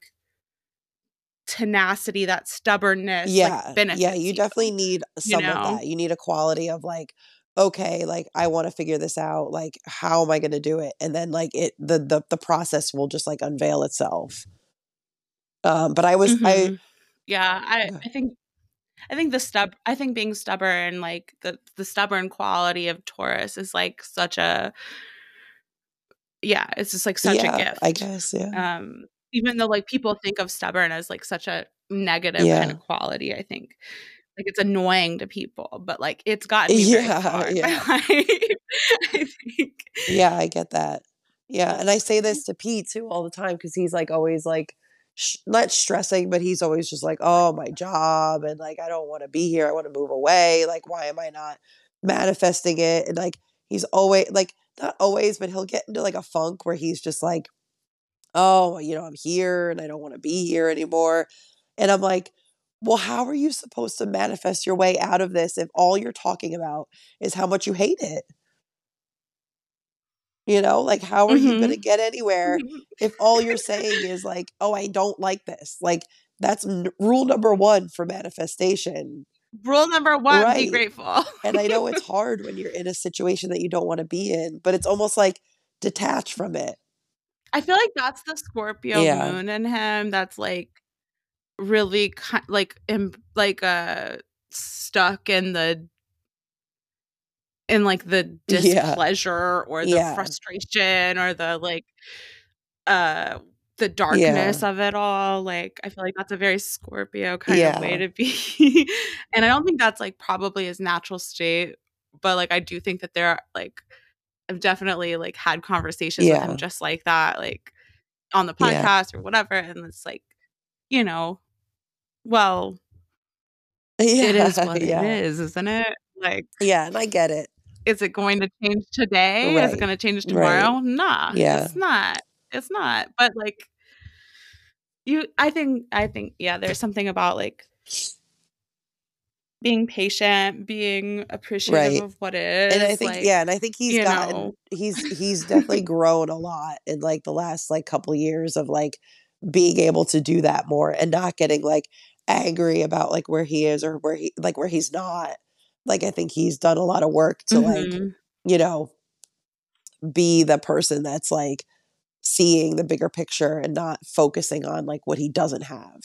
tenacity, that stubbornness, like yeah. Yeah, you you. definitely need You some of that. You need a quality of like okay, like I want to figure this out. Like how am I going to do it? And then like it the the the process will just like unveil itself. Um but I was I hmm Yeah, I I think I think the stub I think being stubborn, like the the stubborn quality of Taurus is like such a yeah, it's just like such a gift. I guess, yeah. Um even though like people think of stubborn as like such a negative kind of quality, I think. Like it's annoying to people, but like it's gotten me Yeah, far yeah. I think. Yeah, I get that. Yeah, and I say Um, this to Pete too all the time because he's like always like sh- not stressing, but he's always just like, "Oh, my job," and like, "I don't want to be here. I want to move away. Like, why am I not manifesting it?" And like, he's always like, not always, but he'll get into like a funk where he's just like, "Oh, you know, I'm here and I don't want to be here anymore," and I'm like. Well, how are you supposed to manifest your way out of this if all you're talking about is how much you hate it? You know, like how are you going to mm-hmm. get anywhere if all you're saying is like, "Oh, I don't like this." Like that's n- rule number 1 for manifestation. Rule number 1, be grateful. And I know it's hard when you're in a situation that you don't want to be in, but it's almost like detach from it. I feel like that's the Scorpio Yeah. moon in him that's like really ki- like im- like uh stuck in the in like the Yeah. displeasure or the Yeah. frustration or the like uh the darkness of it all like i feel like that's a very scorpio kind of way to be and i don't think that's like probably his natural state but like i do think that there are like i've definitely like had conversations with him just like that like on the Yeah. podcast or whatever and it's like you know well Yeah. it is what yeah. it is isn't it like Yeah, and I get it. is it going to change today? Is it going to change Right. tomorrow? Nah. Yeah. It's not. It's not. But like you I think I think yeah, there's something about like being patient, being appreciative Right. of what is. And I think like, yeah, and I think he's gotten know. he's he's definitely grown a lot in like the last like couple years of like being able to do that more and not getting like angry about like where he is or where he like where he's not. Like I think he's done a lot of work to like, Mhm. you know, be the person that's like seeing the bigger picture and not focusing on like what he doesn't have.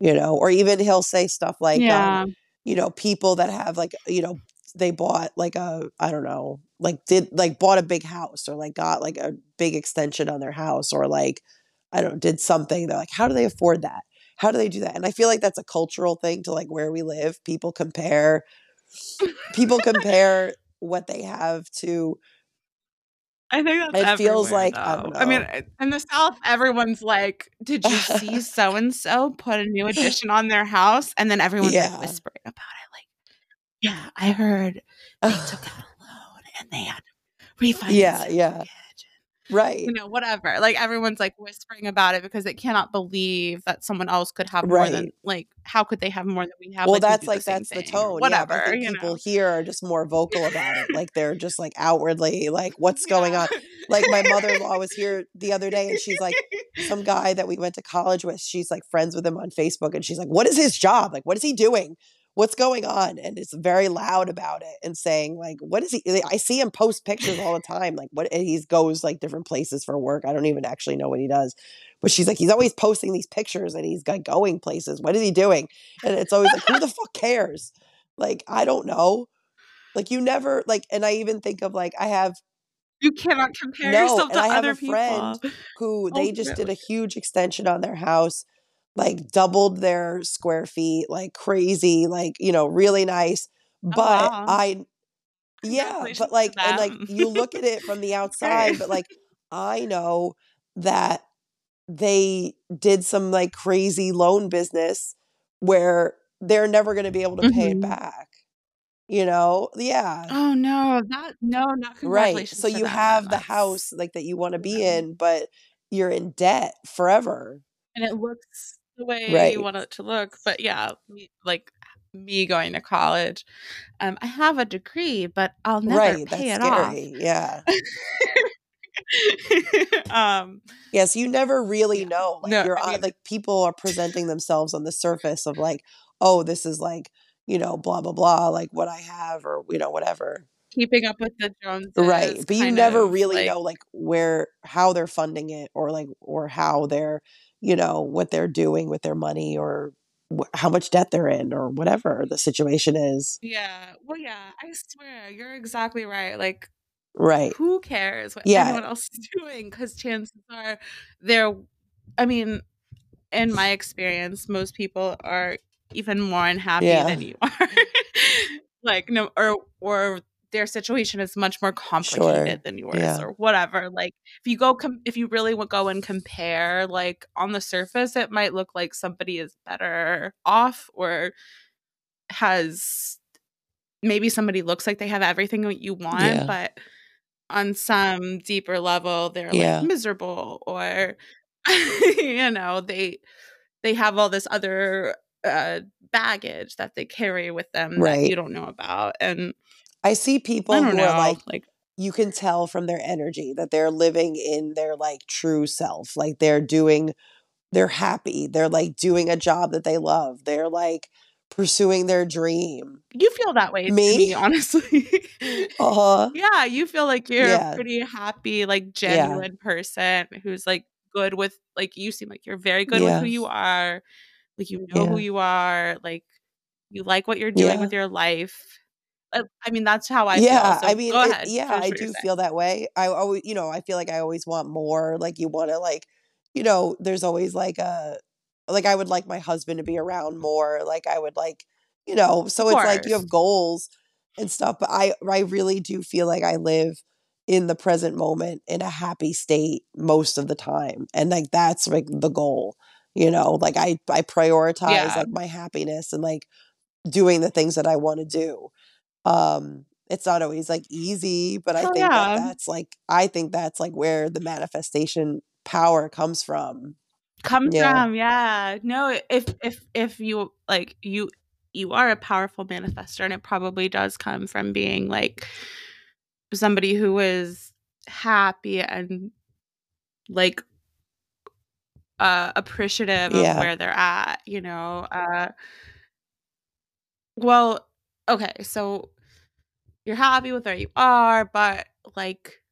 You know, or even he'll say stuff like um, yeah. You know, people that have like, you know, they bought like a, I don't know, like did like bought a big house or like got like a big extension on their house or like, I don't know, did something. They're like, how do they afford that? How do they do that? And I feel like that's a cultural thing to like where we live. People compare, people compare what they have to, I think that's It feels like- I I mean, in the South, everyone's like, "Did you see so and so put a new addition on their house?" And then everyone's Yeah. like whispering about it, like, "Yeah, I heard they took out a loan and they had refinance Yeah, yeah. mortgage." Right. You know, whatever. Like everyone's like whispering about it because they cannot believe that someone else could have more than like. How could they have more than we have? well, Like, that's like same that's the tone. Whatever. Yeah, you people know. here are just more vocal about it. Like they're just like outwardly like, what's going Yeah. on? Like my mother-in-law was here the other day, and she's like, some guy that we went to college with. She's like friends with him on Facebook, and she's like, "What is his job? Like, what is he doing? What's going on?" And it's very loud about it and saying like, "What is he?" I see him post pictures all the time. Like, what and he goes like different places for work. I don't even actually know what he does, but she's like, he's always posting these pictures and he's like going places. What is he doing? And it's always like, who the fuck cares? Like, I don't know. Like, you never like, and I even think of like, I have You cannot compare No, yourself to I have other a friend who they just did a huge extension on their house, like doubled their square feet, like crazy, like, you know, really nice. But wow. I, yeah, but like, and like, you look at it from the outside, but like, I know that they did some like crazy loan business where they're never going to be able to pay it Mhm. back. You know? Yeah. Oh no, that no, not Right. So you have the house like that you want to be in, but you're in debt forever. and it looks the way you want it to look. But yeah, me, like me going to college, um, I have a degree, but I'll never Right. pay it off. scary. Yeah. um, Yes, you never really yeah, know. Like no, you're I mean, like people are presenting themselves on the surface of like, oh, this is like, you know, blah blah blah, like what I have or you know, whatever. keeping up with the Joneses, Right. But you never really like know like where how they're funding it or like or how they're, you know, what they're doing with their money or wh- how much debt they're in or whatever the situation is. yeah. Well, yeah, I swear you're exactly right. Like Right. who cares what Yeah. anyone else is doing? Because chances are they're, I mean, in my experience, most people are even more unhappy Yeah. than you are. like, no, or, or, their situation is much more Sure. complicated than yours Yeah. or whatever like if you go com- if you really would go and compare like on the surface it might look like somebody is better off or has maybe somebody looks like they have everything that you want Yeah. but on some deeper level they're Yeah. like miserable or you know they they have all this other uh baggage that they carry with them that Right. you don't know about and I see people don't who are like like you can tell from their energy that they're living in their like true self. Like they're doing they're happy. They're like doing a job that they love. They're like pursuing their dream. You feel that way Me? to me, honestly. Uh-huh. yeah, you feel like you're Yeah. a pretty happy, like genuine person who's like good with like you seem like you're very good with who you are. Like you know who you are. Like you like what you're doing Yeah. with your life. Uh, I mean, that's how I yeah, feel. I mean, it, yeah, I do feel that way. I always, you know, I feel like I always want more. Like you want to, like, you know, there's always like a, like I would like my husband to be around more. Like I would like, you know, so it's like you have goals and stuff. But I, I really do feel like I live in the present moment in a happy state most of the time, and like that's like the goal. You know, like I, I prioritize Yeah. like my happiness and like doing the things that I want to do. Um, it's not always like easy, but I Hell think that that's like I think that's like where the manifestation power comes from. Comes Yeah. from, yeah. No, if if if you like you you are a powerful manifestor and it probably does come from being like somebody who is happy and like uh appreciative of where they're at, you know. Uh well, okay, so you're happy with where you are, but like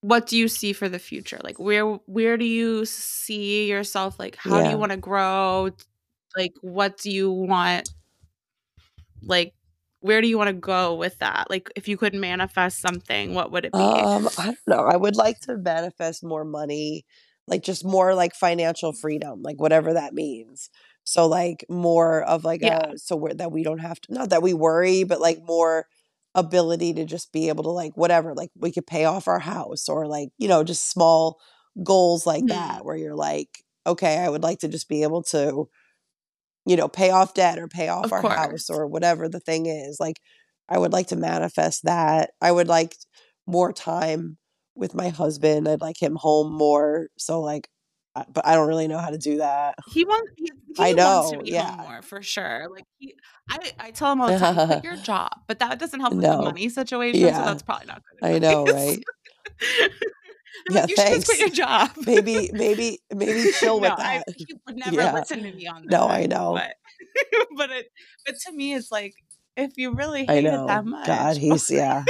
what do you see for the future? Like where where do you see yourself like how do you want to grow? Like what do you want like where do you want to go with that? Like if you could manifest something, what would it be? Um, I don't know. I would like to manifest more money, like just more like financial freedom, like whatever that means. So like more of like Yeah. a so we're, that we don't have to not that we worry, but like more ability to just be able to like whatever, like we could pay off our house or like, you know, just small goals like Mhm. that where you're like, okay, I would like to just be able to, you know, pay off debt or pay off Of our house or whatever the thing is. Like I would like to manifest that. I would like more time with my husband. I'd like him home more. So like, but I don't really know how to do that. He wants he, I he wants to know, be yeah. more for sure. Like he, I, I tell him all the time, quit your job, but that doesn't help with the money situation. So Yeah. that's probably not good I know, right? Yeah, like, you should just quit your job. Maybe, maybe, maybe chill no, with I, that. he would never Yeah. listen to me on No. I know. But but it but to me it's like if you really hate it that much. God, he's yeah.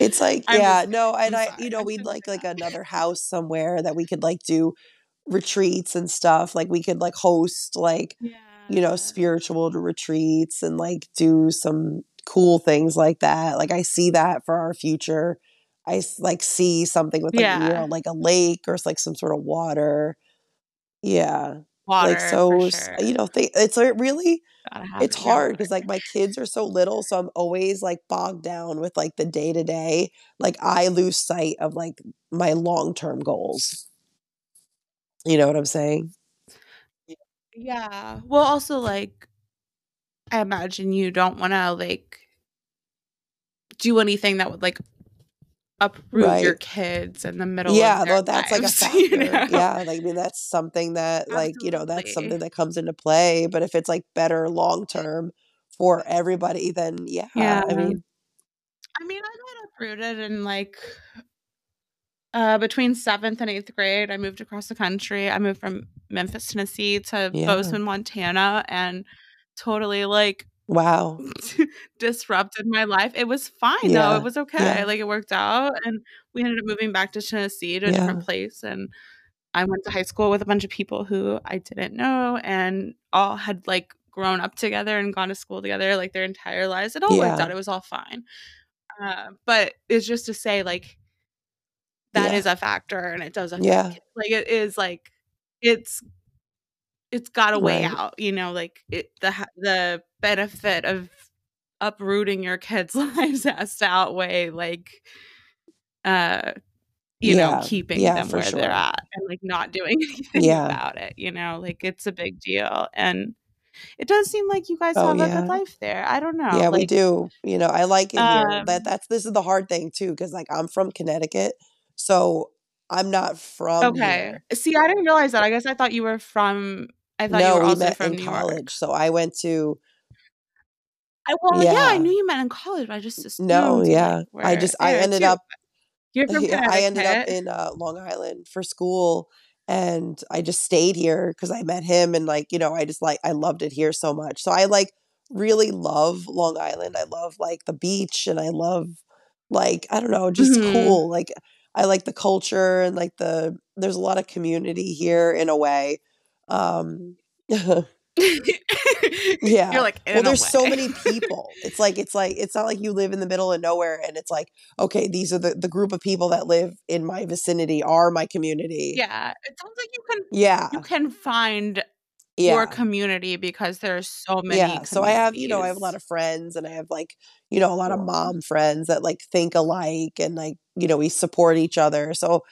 It's like I'm yeah, just no, and I, you know, we'd like like another house somewhere that we could like do retreats and stuff. Like we could like host like you know spiritual retreats and like do some cool things like that. Like I see that for our future. I like see something with like you know like a lake or like some sort of water. Yeah, Water like so for s- you know th- it's like really it's hard because like my kids are so little so i'm always like bogged down with like the day to day like i lose sight of like my long term goals. You know what i'm saying? Yeah. Well also like I imagine you don't wanna like do anything that would like uproot your kids in the middle of yeah well that's like a lives, you factor know? yeah like i mean that's something that like you know that's something that comes into play but if it's like better long term for everybody then yeah Yeah. i mean I mean, I got uprooted in like uh between seventh and eighth grade. I moved across the country. I moved from Memphis, Tennessee to yeah Bozeman, Montana, and totally like wow disrupted my life. It was fine though. It was okay. yeah Like it worked out and we ended up moving back to Tennessee to a yeah different place and I went to high school with a bunch of people who I didn't know and all had like grown up together and gone to school together like their entire lives. It all worked out. It was all fine. Uh, but it's just to say like that yeah is a factor and it does affect yeah. Like it is like it's it's got a right out, you know, like it the the benefit of uprooting your kids' lives has to outweigh like uh you know keeping yeah them where they're at and like not doing anything yeah about it, you know, like it's a big deal and it does seem like you guys oh have a good life there. I don't know, Yeah, we do. You know, I like it here. That um that's this is the hard thing too, because like I'm from Connecticut, so I'm not from okay. here. See, I didn't realize that. I guess I thought you were from I thought you No, were we met from in New York. college. So I went to I well, yeah. I knew you met in college, but I just No, yeah. like, I just I ended too. up You're from yeah, I ended up in, uh, Long Island for school, and I just stayed here because I met him and, like, you know, I just, like I loved it here so much. So I, like, really love Long Island. I love, like, the beach, and I love, like, I don't know, just Mhm. cool. Like, I like the culture and, like, the there's a lot of community here in a way. Um yeah. You're like, Well, "In a there's so many people. It's like it's like it's not like you live in the middle of nowhere and it's like, "Okay, these are the the group of people that live in my vicinity are my community." Yeah. It sounds like you can Yeah. you can find your community because there's so many Yeah. So I have you know, I have a lot of friends, and I have, like, you know, a lot of mom friends that, like, think alike and, like, you know, we support each other. So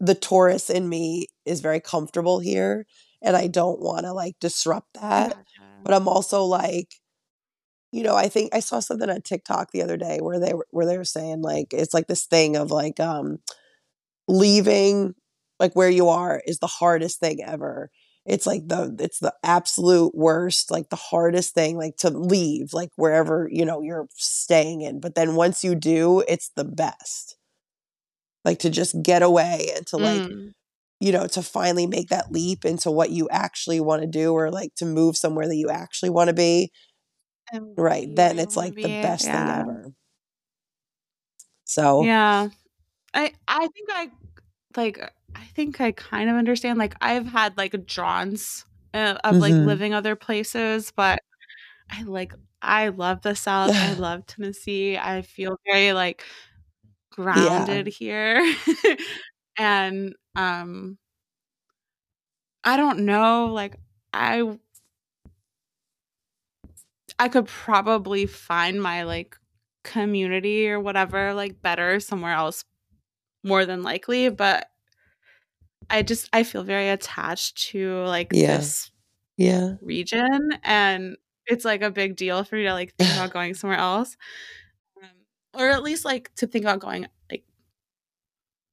the Taurus in me is very comfortable here, and I don't wanna, like, disrupt that. But I'm also, like you know, I think I saw something on TikTok the other day where they were where they were saying, like, it's like this thing of, like, um, leaving, like, where you are is the hardest thing ever. It's like the it's the absolute worst, like, the hardest thing, like, to leave, like, wherever, you know, you're staying in. But then once you do, it's the best. Like, to just get away and to, like, Mm. You know, to finally make that leap into what you actually wanna do or, like, to move somewhere that you actually wanna be. And Right. Then it's, like, the be. best thing ever. So Yeah. I I think I like, I think I kind of understand. Like, I've had, like, drawns, uh, of, like, Mhm. living other places, but I, like I love the South. I love Tennessee. I feel very, like, Yeah. grounded here. And, um I don't know, like, I I could probably find my, like, community or whatever, like, better somewhere else more than likely, but I just I feel very attached to, like, Yeah. this Yeah. region, and it's, like, a big deal for me to, like, think about going somewhere else. Um, or at least, like, to think about going, like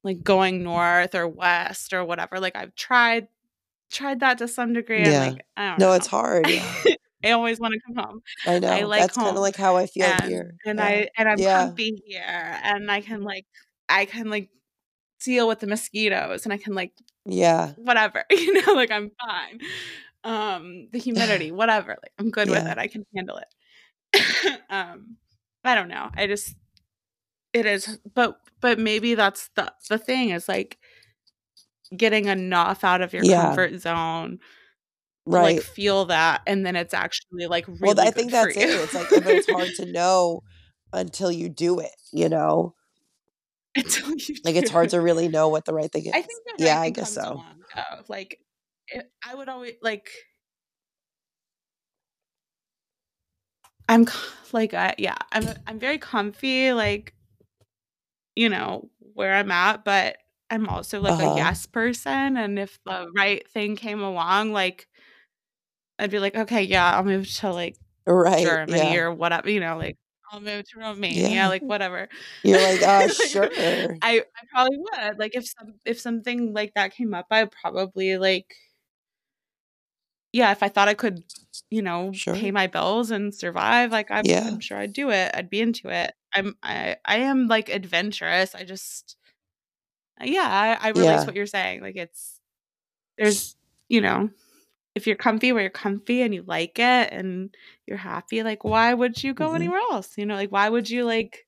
like, going north or west or whatever. Like, I've tried tried that to some degree, and, Yeah. like, I don't No, know. it's hard, yeah. I always wanna come home. I I know. like That's kinda like how I feel and here. and Yeah. I and I'm Yeah. comfy here, and I can, like I can, like, deal with the mosquitoes, and I can, like Yeah. whatever, you know, like, I'm fine. Um, the humidity, whatever, like, I'm good with it. I can handle it. Um, I don't know. I just it is but but maybe that's the the thing is, like, getting enough out of your Yeah. comfort zone to, like, Right. feel that, and then it's actually, like, really Well, I think that's it. It's like but it's hard to know until you do it, you know? Until you Like, it's hard to really know what the right thing is I think Yeah, I guess so. along. Like, it I would always like I'm like, I yeah, I'm I'm very comfy, like, you know, where I'm at, but I'm also, like, a Uh-huh. yes person, and if the right thing came along, like I'd be like, "Okay, yeah, I'll move to, like, Right, Germany yeah. or whatever," you know, like, I'll move to Romania, Yeah. like, whatever. You're like, "Uh, sure." I I probably would. Like, if some if something like that came up, I'd probably, like yeah, if I thought I could, you know, pay my bills and survive, like, I'm Yeah. I'm sure I'd do it. I'd be into it. I'm I I am, like, adventurous. I just yeah, I I to Yeah. what you're saying. Like, it's there's you know, if you're comfy where you're comfy and you like it and you're happy, like, why would you go Mhm. anywhere else? You know, like, why would you, like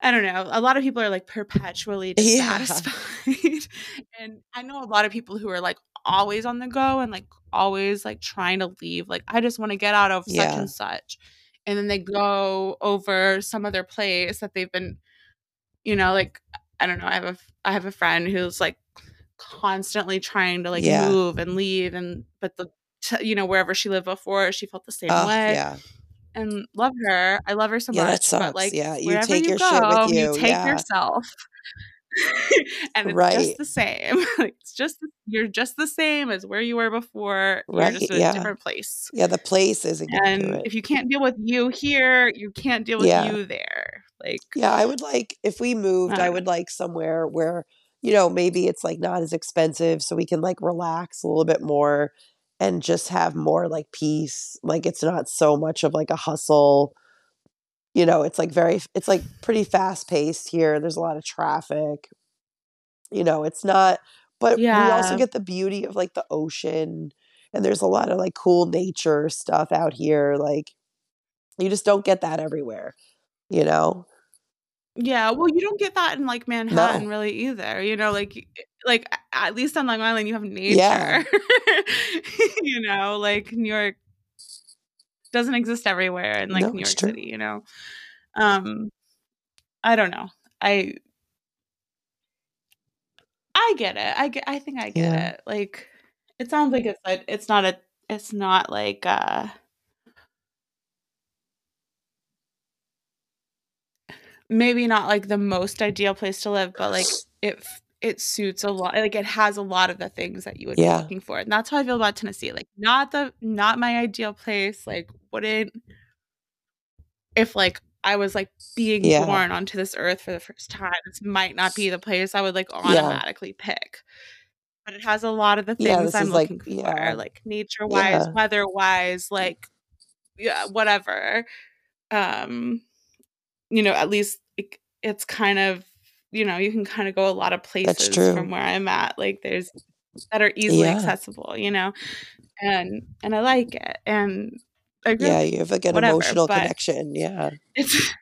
I don't know. A lot of people are, like, perpetually Yeah. dissatisfied, and I know a lot of people who are, like, always on the go and, like, always, like, trying to leave. Like, "I just wanna get out of such and such," and then they go over some other place that they've been you know, like, I don't know. I have a I have a friend who's, like, constantly trying to, like, Yeah. move and leave and but the t you know, wherever she lived before, she felt the same Ugh, way, yeah. and love her. I love her so Yeah, that much, but, sucks. like, Yeah, you take you your shit with go, you you. take Yeah. yourself. And it's just the same. Like, it's just you're just the same as where you were before. You're just in a yeah. different place. Yeah, the place isn't And if you can't deal with you here, you can't deal with Yeah. you there. Like Yeah, I would like if we moved, I would uh-huh. like somewhere where, you know, maybe it's, like, not as expensive so we can, like, relax a little bit more and just have more like peace. Like it's not so much of like a hustle. You know, it's like very it's like pretty fast paced here. There's a lot of traffic. You know, it's not but we also get the beauty of like the ocean and there's a lot of like cool nature stuff out here like you just don't get that everywhere, you know? Yeah, well, you don't get that in, like, Manhattan No. really either, you know, like, like, at least on Long Island, you have nature Yeah. You know, like, New York doesn't exist everywhere in, like, No, New York true. City, you know? Um, I don't know. I I get it. I ge I think I get Yeah. it. Like, it sounds like it's like it's not a it's not like, uh maybe not, like, the most ideal place to live, but, like, it it suits a lot like, it has a lot of the things that you would be looking for, and that's how I feel about Tennessee, like, not the not my ideal place, like, wouldn't if, like, I was, like, being Yeah. born onto this earth for the first time, this might not be the place I would, like, Yeah. automatically pick. But it has a lot of the things I'm is like looking for, yeah. like, nature-wise, Yeah. weather-wise, like, yeah, whatever. Um, you know, at least, like, it's kind of you know, you can kinda go a lot of places from where I'm at, like, there's that are easily Yeah. accessible, you know? And and I like it, and agree Yeah, you have, like, an whatever, emotional connection, yeah. it's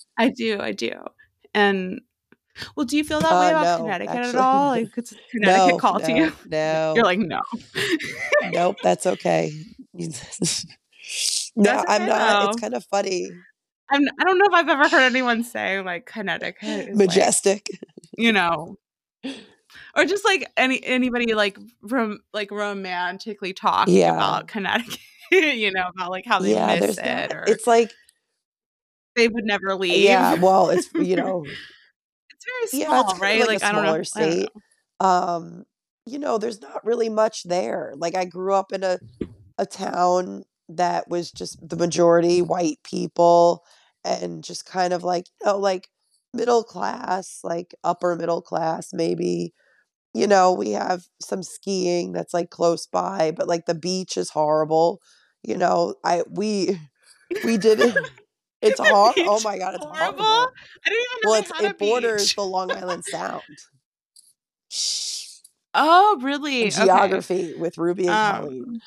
I do, I do. And well, do you feel that way Uh, about no, Connecticut at all? Like, does Connecticut No, call to you? no, You're like, "No." Nope, that's okay. No, That's I'm okay, not it's kinda funny. I'm I don't know if I've ever heard anyone say, like, Connecticut is, like, Majestic. you know or just, like, any anybody, like, rom like, romantically talking Yeah. about Connecticut, you know, about, like, how they Yeah, miss it or it's like they would never leave. Yeah, well, it's you know It's very Yeah, it's small, right? like a Like, I don't know smaller I don't state. know. Um, you know, there's not really much there. Like, I grew up in a a town that was just the majority white people and just kind of like, you know, like, middle class, like, upper middle class, maybe. You know, we have some skiing that's, like, close by, but, like, the beach is horrible. You know, I we we didn't it's The hor oh my god, it's horrible? horrible. I didn't even know Well, it's it borders beach. the Long Island Sound. Oh, really? Okay. Geography with Ruby and um Colleen.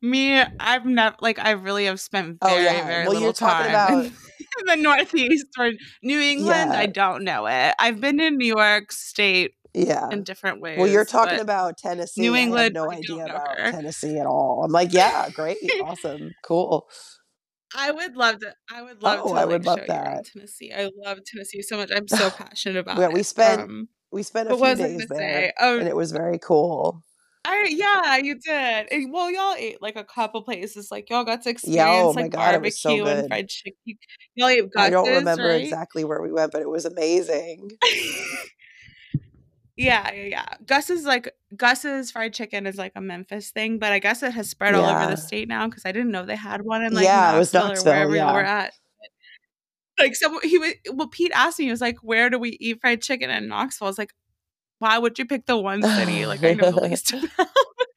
Me, I've never like, I really have spent Oh, very, yeah. very Well, little time in about in the Northeast or New England, I don't know it. I've been in New York State Yeah. in different ways. Well, you're talking about New Tennessee. I have England, no idea about her. Tennessee at all. I'm like, "Yeah, great, awesome, cool." I would love to I would love Oh, to, I would love that. Tennessee. I love Tennessee so much. I'm so passionate about yeah, we spent Um, we spent a few days there? Oh and it was very cool. I yeah, you did. Eh, well, y'all ate, like, a couple places, like, y'all got to Yeah, oh experience, like, god, was so barbecue and fried chicken. Y'all ate I don't remember right? exactly where we went, but it was amazing. Yeah, yeah, yeah. Gus's, like Gus's fried chicken is, like, a Memphis thing, but I guess it has spread all over the state now because I didn't know they had one in, like, Yeah, it was Knoxville or Knoxville, wherever y'all were at. Like, so he was well, Pete asked me, he was like, "Where do we eat fried chicken in Knoxville?" I was like, "Why would you pick the one city, like, I know the least about?"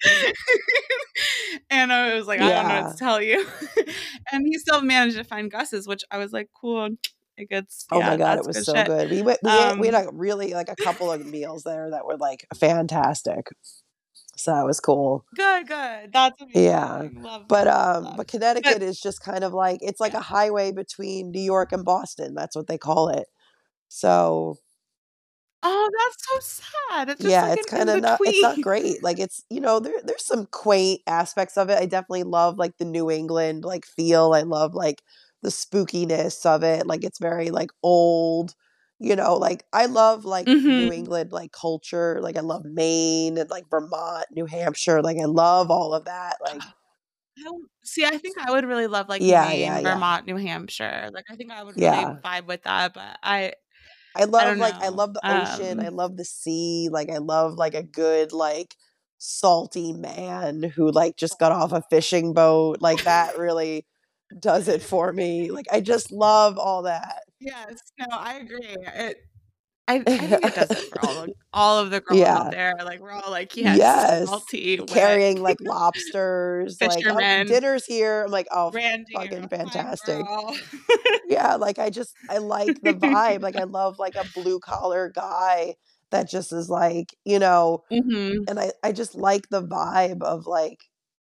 And I was like, "I don't know what to tell you." And he still managed to find Gus's, which I was like, "Cool." It gets. Oh my god, it was good so shit. good. We went we ate we Um had a really like, a couple of meals there that were, like, fantastic. So, that was cool. Good, good. That's Yeah. Love, But, um, love. but But Connecticut is just kind of like it's like Yeah. a highway between New York and Boston, that's what they call it. So Oh, that's so sad. It's just, Yeah, like, it's kinda not it's not great. Like, it's you know, there there's some quaint aspects of it. I definitely love, like, the New England, like, feel. I love, like, the spookiness of it. Like, it's very, like, old, you know, like, I love, like, New Mhm. England, like, culture. Like, I love Maine and, like, Vermont, New Hampshire. Like, I love all of that, like I don't see, I think I would really love, like, Yeah, yeah, Maine, yeah. Vermont, New Hampshire. Like, I think I would really Yeah. vibe with that, but I I I love, don't like I love the ocean. I Um love the sea. Like, I love, like, a good, like, salty man who, like, just got off a fishing boat. Like, that really does it for me. Like, I just love all that. Yes. No, I agree. It I, I think it does it for all of, all of the girls Yeah. out there. Like we're all like, yes, Yes. salty, Carrying like lobsters, like oh, dinner's here. I'm like, oh Randy, fucking fantastic. yeah, like I just I like the vibe. Like I love like a blue collar guy that just is like, you know, Mhm. and I I just like the vibe of like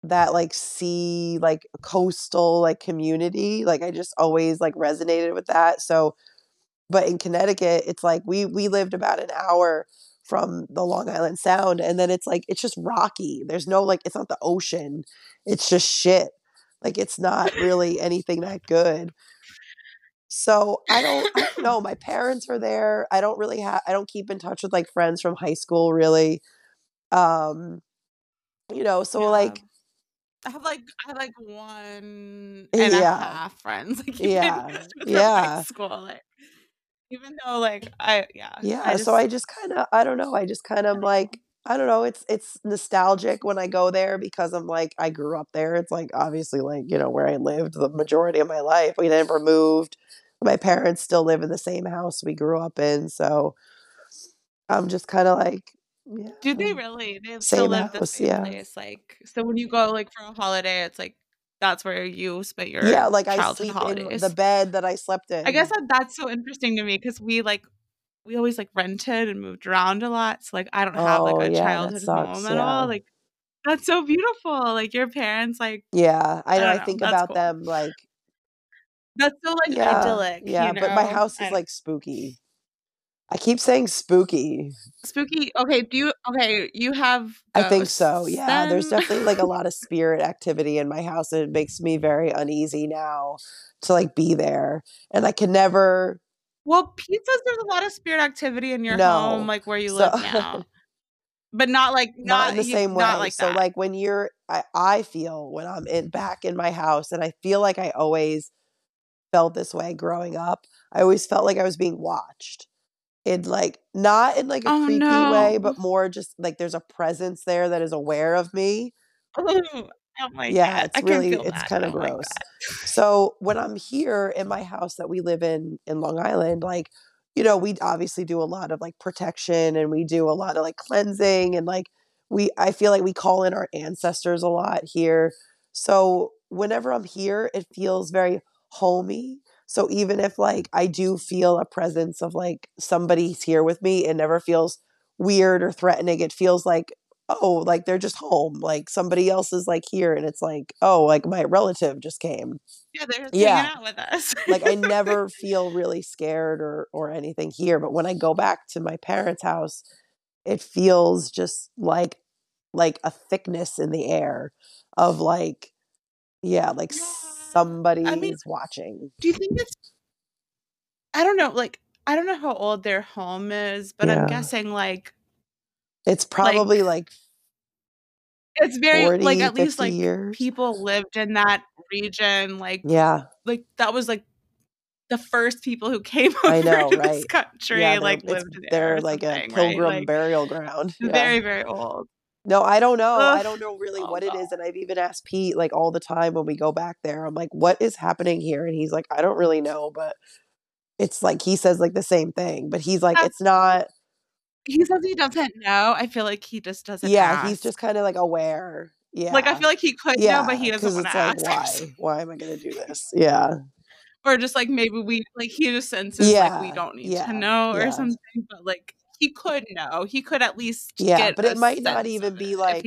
that like sea like coastal like community. Like I just always like resonated with that. So but in Connecticut, it's like we we lived about an hour from the Long Island Sound and then it's like it's just rocky. There's no like it's not the ocean. It's just shit. Like it's not really anything that good. So I don't I don't know. My parents are there. I don't really have I don't keep in touch with like friends from high school really. Um you know, so Yeah. like I have like I have like one and a Yeah. half friends. Like Yeah. Yeah. school. Like even though like I yeah. Yeah, I so I just just kind of I don't know. I just kind of like I don't know. It's it's nostalgic when I go there because I'm like I grew up there. It's like obviously like you know where I lived the majority of my life. We never moved. My parents still live in the same house we grew up in. So I'm just kind of like yeah. do they mm, really? They still live the same yeah. place. Like so when you go like for a holiday, it's like that's where you spent your Yeah, like I sleep in the bed that I slept in. I guess that that's so interesting to me because we like we always like rented and moved around a lot. So like I don't have like Oh, a yeah, childhood sucks, home at yeah. all. Like that's so beautiful. Like your parents like Yeah, I I know. I think That's about cool. them like That's so like yeah, idyllic. yeah. You But my house is like spooky. I keep saying spooky. spooky. Okay, do you okay? You have I think so. Yeah, there's definitely like a lot of spirit activity in my house and it makes me very uneasy now to like be there. And I can never well, Pete says there's a lot of spirit activity in your home, like where you So live now, but not like not in the you same way. like So that. like when you're I, I feel when I'm in back in my house and I feel like I always felt this way growing up. I always felt like I was being watched. In like not in like a Oh creepy way, but more just like there's a presence there that is aware of me. Oh, oh my Yeah, god, it's I really it's that. kind of oh don't gross. So when I'm here in my house that we live in in Long Island, like, you know, we obviously do a lot of like protection and we do a lot of like cleansing and like we I feel like we call in our ancestors a lot here. So whenever I'm here, it feels very homey. So even if like I do feel a presence of like somebody's here with me, it never feels weird or threatening. It feels like oh, like they're just home. Like somebody else is like here and it's like, oh, like my relative just came. Yeah, they're Yeah. hanging out with us. Like I never feel really scared or or anything here, but when I go back to my parents' house, it feels just like like a thickness in the air of like yeah, like Yeah. Somebody I mean, is watching. do you think it's I don't know, like I don't know how old their home is, but I'm guessing like It's probably like like it's very like at least like years. people lived in that region like Yeah, like that was like the first people who came I over know, to this country Yeah, like lived there they're like a something, right? pilgrim Like burial ground. Yeah. very very old. No, I don't know. I don't know really Oh what it god. is. And I've even asked Pete like all the time when we go back there. I'm like, what is happening here? And he's like, I don't really know, but it's like he says like the same thing. But he's like, it's not he says he doesn't know. I feel like he just doesn't yeah, he's just kind of like aware. Yeah, like I feel like he could know, but he doesn't want to like, ask. why? Why am I gonna do this? Yeah. Or just like maybe we like he just senses like we don't need to know or Yeah. something, but like he could know. He could at least Yeah. But it might not even be like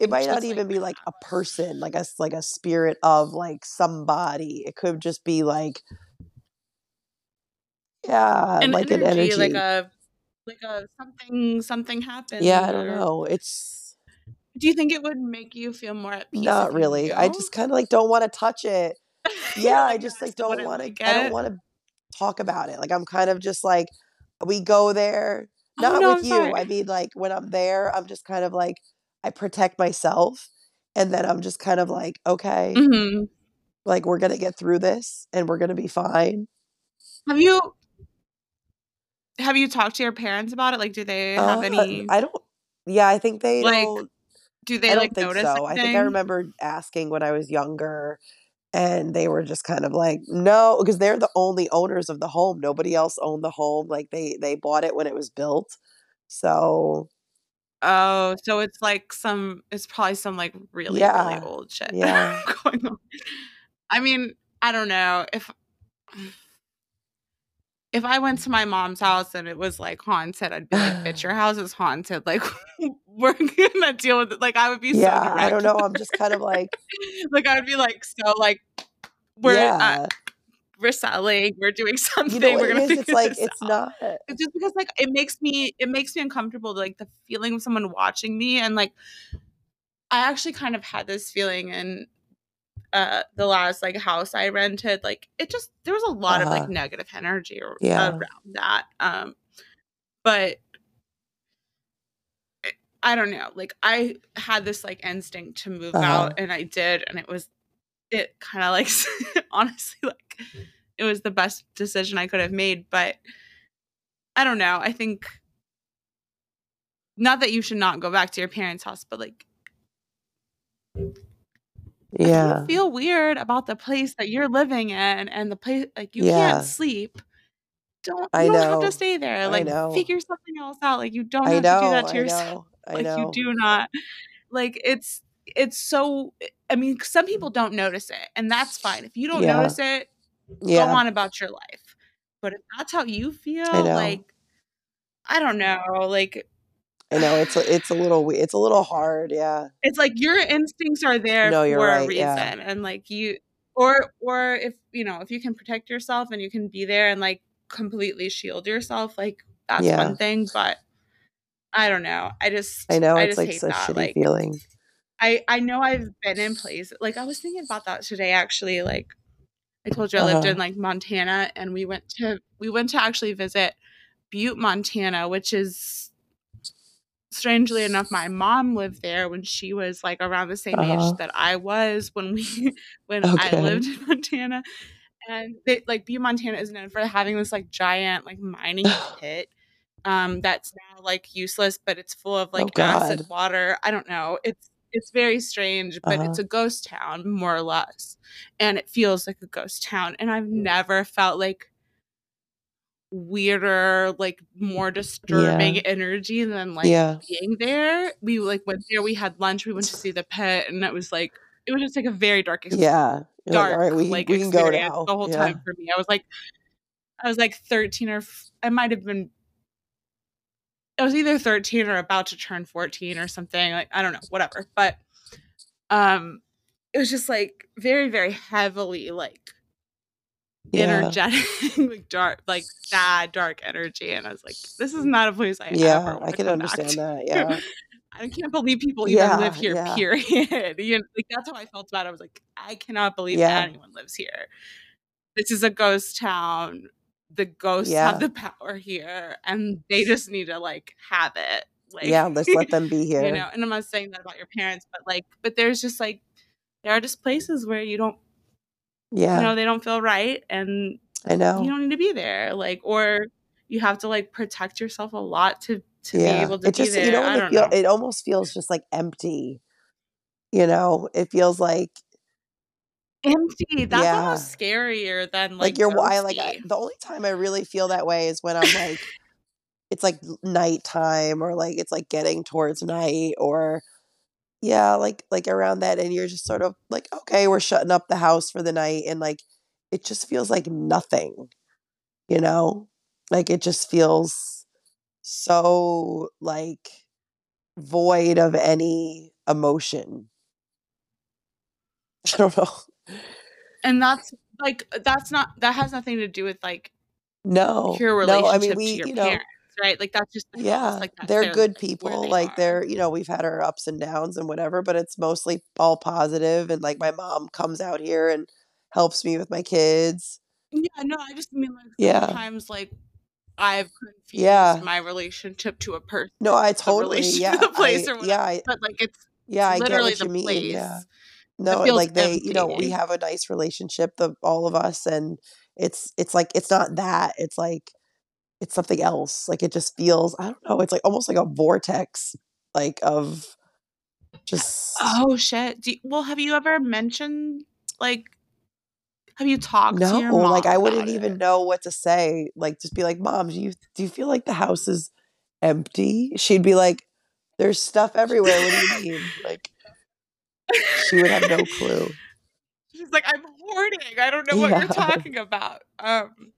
it might not is like even be like a person, like a like a spirit of like somebody. It could just be like yeah, an like an energy, like a like a something something happened. Yeah, I don't know. It's do you think it would make you feel more at peace not really. I just kind of like don't want to touch it. Yeah, I like, "No, just like don't want to I don't want to talk about it. Like I'm kind of just like we go there Oh not no, with I'm you. sorry. I mean like when I'm there, I'm just kind of like I protect myself and then I'm just kind of like okay, hmm like we're going to get through this and we're going to be fine. Have you have you talked to your parents about it? Like, do they have Uh any I don't yeah, I think they like don't do I they don't like think notice so. I think I remember asking when I was younger and they were just kind of like no because they're the only owners of the home nobody else owned the home like they they bought it when it was built so Oh, so it's like some it's probably some like really, really old shit yeah going on. I mean, I don't know if if I went to my mom's house and it was like haunted, I'd be like, "Bitch, your house is haunted. Like, we're gonna deal with it." Like, I would be so yeah i don't know i'm just kind of like like, I would be like, "So, like, we're uh, we're selling, we're doing you something, know we're it gonna is it's figure like this it's out." not It's just because like it makes me it makes me uncomfortable. Like the feeling of someone watching me, and like I actually kind of had this feeling in uh the last like house I rented. Like it just there was a lot of like uh-huh negative energy yeah around that. Um, but it- I don't know. Like I had this like instinct to move uh-huh out, and I did, and it was it kind of like honestly like it was the best decision I could have made. But I don't know. I think not that you should not go back to your parents' house, but like if you yeah feel weird about the place that you're living in and the place like you can't sleep, don't i you don't have to stay there. i Like know figure something else out. Like you don't i have to do that know to i yourself. know i Like you do not like it's it's so I mean, some people don't notice it, and that's fine. If you don't yeah. notice it, go yeah. on about your life. But if that's how you feel, know. like I don't know, like i know it's a, it's a little it's a little hard yeah. It's like your instincts are there no for a right yeah. reason and like you or or if you know if you can protect yourself and you can be there and like completely shield yourself like that's yeah. one thing but i don't know i just i know i it's just like such that shitty like feeling. I i know i've been in places like i was thinking about that today actually like i told you i lived uh-huh. in like montana and we went to we went to actually visit butte montana which is strangely enough my mom lived there when she was like around the same age uh-huh. that i was when we when i lived in montana and they, like butte montana is known for having this like giant like mining pit um that's now like useless but it's full of oh like acid water i don't know it's it's very strange but uh-huh. it's a ghost town more or less and it feels like a ghost town and i've never felt like weirder, like more disturbing yeah. energy than like yeah. being there. We like went there, we had lunch, we went to see the pit, and it was like it was just like a very dark, ex- yeah you're like right dark we like we can go experience now. the whole yeah. time for me. I was like, I was like thirteen or f- I might have been. I was either thirteen or about to turn fourteen or something. Like I don't know, whatever. But um, it was just like very, very heavily like yeah energetic, like dark, like sad, dark energy. And I was like, this is not a place I ever yeah i can understand that. Yeah. I can't believe people even live here, yeah period. you know, like that's how I felt about it. I was like, I cannot believe yeah anyone lives here. This is a ghost town. The ghosts have the power here and they just need to like have it. Like yeah let's let them be here. you know, and I'm not saying that about your parents, but like but there's just like there are just places where you don't yeah, you yeah know, they don't feel right and i know you don't need to be there like or you have to like protect yourself a lot to to be able to it be just you there know i don't feel know it almost feels just like empty you know it feels like empty that's yeah. almost scarier than like like you're i like I, the only time i really feel that way is when i'm like it's like nighttime or like it's like getting towards night or yeah like like around that and you're just sort of like okay we're shutting up the house for the night and like it just feels like nothing you know? Like it just feels so like void of any emotion. I don't know and that's like that's not that has nothing to do with like no. your no i relationship mean to we your you know parents right? Like that's just yeah like they're good like people they like are. they're you know we've had our ups and downs and whatever but it's mostly all positive and like my mom comes out here and helps me with my kids. Yeah no i just mean like yeah. sometimes like i've confused yeah. my relationship to a person no i totally yeah the place i or whatever yeah I, but like it's yeah it's i get literally the mean yeah. place. that no like they you know we have a nice relationship the all of us and it's it's like it's not that it's like it's something else like it just feels i don't know it's like almost like a vortex like of just oh shit Do you, well have you ever mentioned like have you talked to your No, like I wouldn't even it? know what to say. Like just be like, "Mom, do you do you feel like the house is empty?" She'd be like, "There's stuff everywhere. What do you mean?" Like she would have no clue. She's like, I'm hoarding. I don't know what Yeah. you're talking about. Um,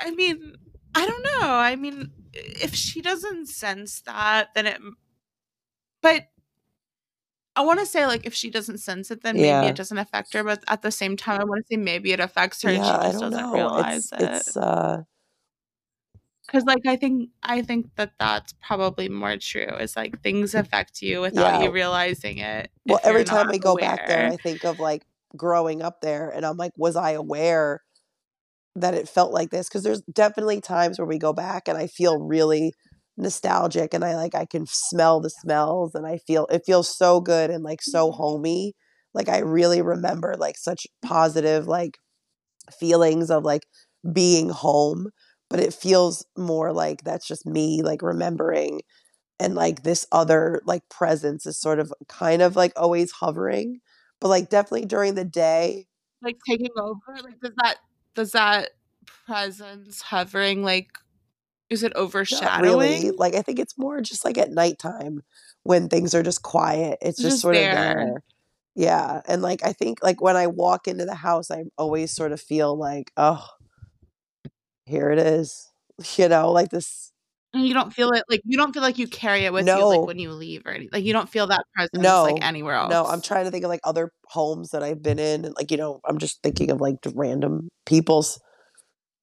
I mean, I don't know. I mean, if she doesn't sense that, then it. But I want to say, like, if she doesn't sense it, then maybe it doesn't affect her. But at the same time, I want to say maybe it affects her and she Yeah, just doesn't know. realize It's it. it's uh Because, like, I think I think that that's probably more true. Is like things affect you without Yeah. you realizing it. well, every time I go back there. I think of like growing up there and I'm like, was I aware that it felt like this? Cuz there's definitely times where we go back and I feel really nostalgic and I like I can smell the smells and I feel it feels so good and like so Mhm. homey. Like I really remember like such positive like feelings of like being home, but it feels more like that's just me like remembering and like this other like presence is sort of kind of like always hovering, but like definitely during the day. like taking over like does that does that presence hovering like is it Not really. overshadowing Like I think it's more just like at nighttime when things are just quiet. It's It's just just sort of there. there. Yeah. And like I think like when I walk into the house, I always sort of feel like, oh, here it is. You know, like this and you don't feel it like you don't feel like you carry it with you like when you leave or anything like you don't feel that presence No. like anywhere else No, I'm trying to think of like other homes that I've been in and like, you know, I'm just thinking of like random people's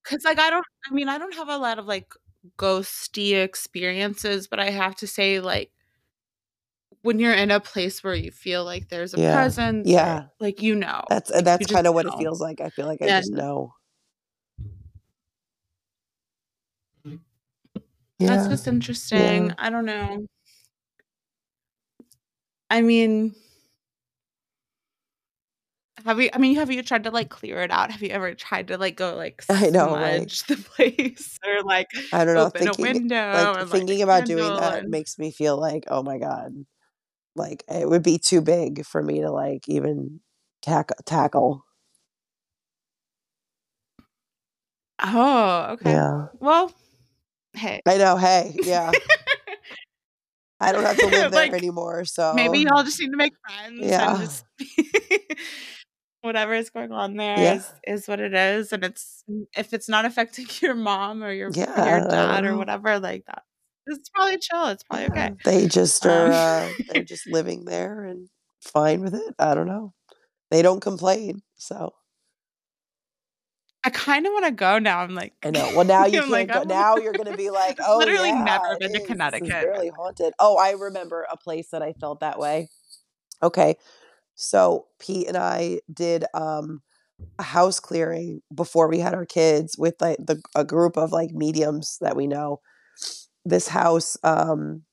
because like i don't i mean i don't have a lot of like ghosty experiences but i have to say like when you're in a place where you feel like there's a Yeah. presence Yeah. like you know That's and that's kind of what it feels like. I feel like I just And- know. That's just interesting. Yeah. I don't know. I mean, have you? I mean, have you tried to like clear it out? Have you ever tried to like go like I know, smudge the place or like I don't know. open a Thinking window like and a thinking about doing that and- makes me feel like, oh my god, like it would be too big for me to like even tack- tackle. Oh, okay. Yeah, Well, hey, I know. Hey, yeah, I don't have to live there Like, anymore, so maybe y'all just need to make friends Yeah. and just whatever is going on there Yeah. is is what it is, and it's if it's not affecting your mom or your Yeah, your dad or whatever like that. It's probably chill. It's probably yeah, okay. they just are. Um, uh, they're just living there and fine with it. I don't know. They don't complain, so I kind of want to go now. I'm like, I know. Well, now you can't like, go. Now you're going to be like, oh, literally yeah, never been to is. This is Connecticut. barely haunted. Oh, I remember a place that I felt that way. Okay, so Pete and I did um a house clearing before we had our kids with like the a group of like mediums that we know. This house, um,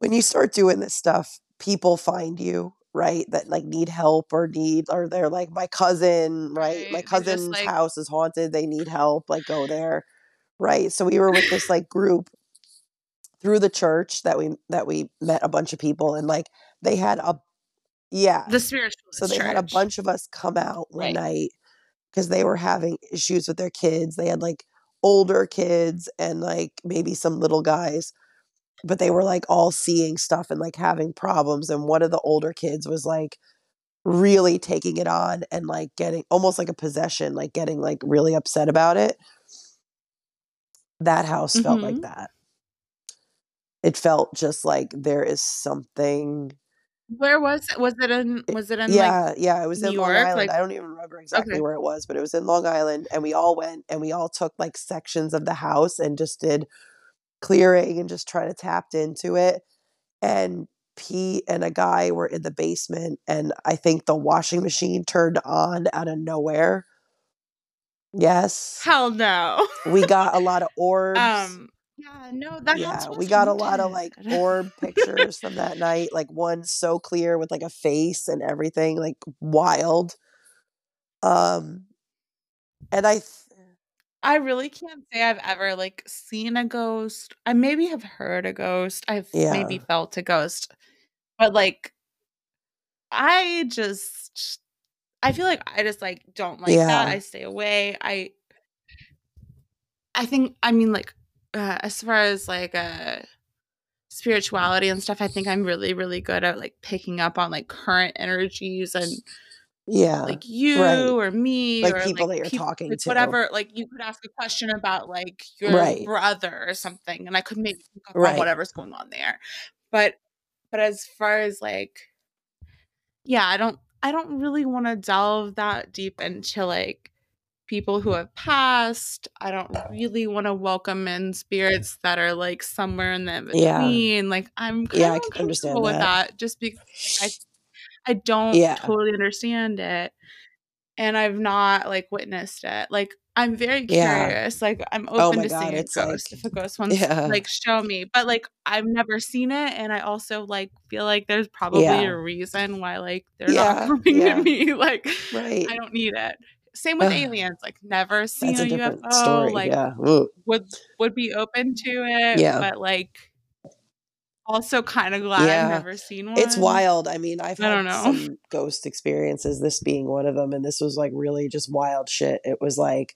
when you start doing this stuff, people find you right that like need help or need or they're like my cousin right, Right, my cousin's like- house is haunted they need help like go there right so we were with this like group through the church that we that we met a bunch of people and like they had a yeah the spiritual so they had a bunch of us come out one Right. night because they were having issues with their kids. They had like older kids and like maybe some little guys, but they were like all seeing stuff and like having problems. And one of the older kids was like really taking it on and like getting almost like a possession, like getting like really upset about it. That house felt like Mhm. that. It felt just like there is something Where was it? Was it in? Was it in? yeah, Like, yeah, it was New in Long York, Island. like- I don't even remember exactly Okay. where it was, but it was in Long Island, and we all went and we all took like sections of the house and just did clearing and just trying to tapped into it. And Pete and a guy were in the basement, and I think the washing machine turned on out of nowhere. Yes, hell no. we got a lot of orbs. um. Yeah. No. That yeah, we got a lot of like orb pictures from that night. Like one so clear with like a face and everything, like wild. Um, and I, th- I really can't say I've ever like seen a ghost. I maybe have heard a ghost. I've maybe felt a ghost. But like I just I feel like I just like don't like Yeah. that. I stay away. I I think I mean like uh, as far as like uh spirituality and stuff, I think I'm really really good at like picking up on like current energies and Yeah. like you right. or me Like or people like that you're peop- talking like to. whatever like you could ask a question about like your Right. brother or something and I could maybe up Right. whatever's going on there. But but as far as like yeah, I don't I don't really want to delve that deep into like people who have passed. I don't really want to welcome in spirits that are like somewhere in the Yeah. between. Like I'm kind Yeah, I can understand with that. that just because I I don't Yeah. totally understand it and I've not like witnessed it. Like I'm very Yeah. curious. Like I'm Oh open my to God, seeing a it's ghost like if a ghost wants yeah. like show me. But like I've never seen it and I also like feel like there's probably Yeah. a reason why like they're not coming Yeah. to me. Like Right. I don't need it. Same with Ugh. aliens. Like never seen a a UFO. story. Like Yeah. Would would be open to it, Yeah. but like also kind of glad I've never seen one. It's wild. I mean, I've I don't had know. some ghost experiences, this being one of them, and this was like really just wild shit. It was like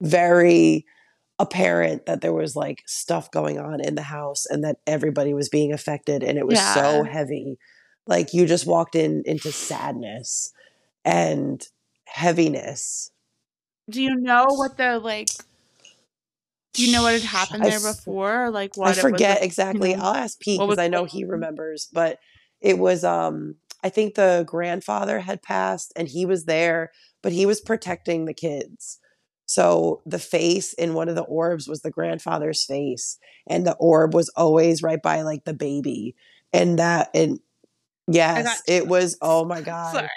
very apparent that there was like stuff going on in the house and that everybody was being affected and it was so heavy. Like you just walked in into sadness and heaviness. Do you know what the like? Do you know what had happened there f- before? Or, Like what I forget like, exactly. you know, I'll ask Pete because I know he remembers, but it was um I think the grandfather had passed and he was there, but he was protecting the kids. So the face in one of the orbs was the grandfather's face and the orb was always right by like the baby. And that and yes, it was oh my Sorry.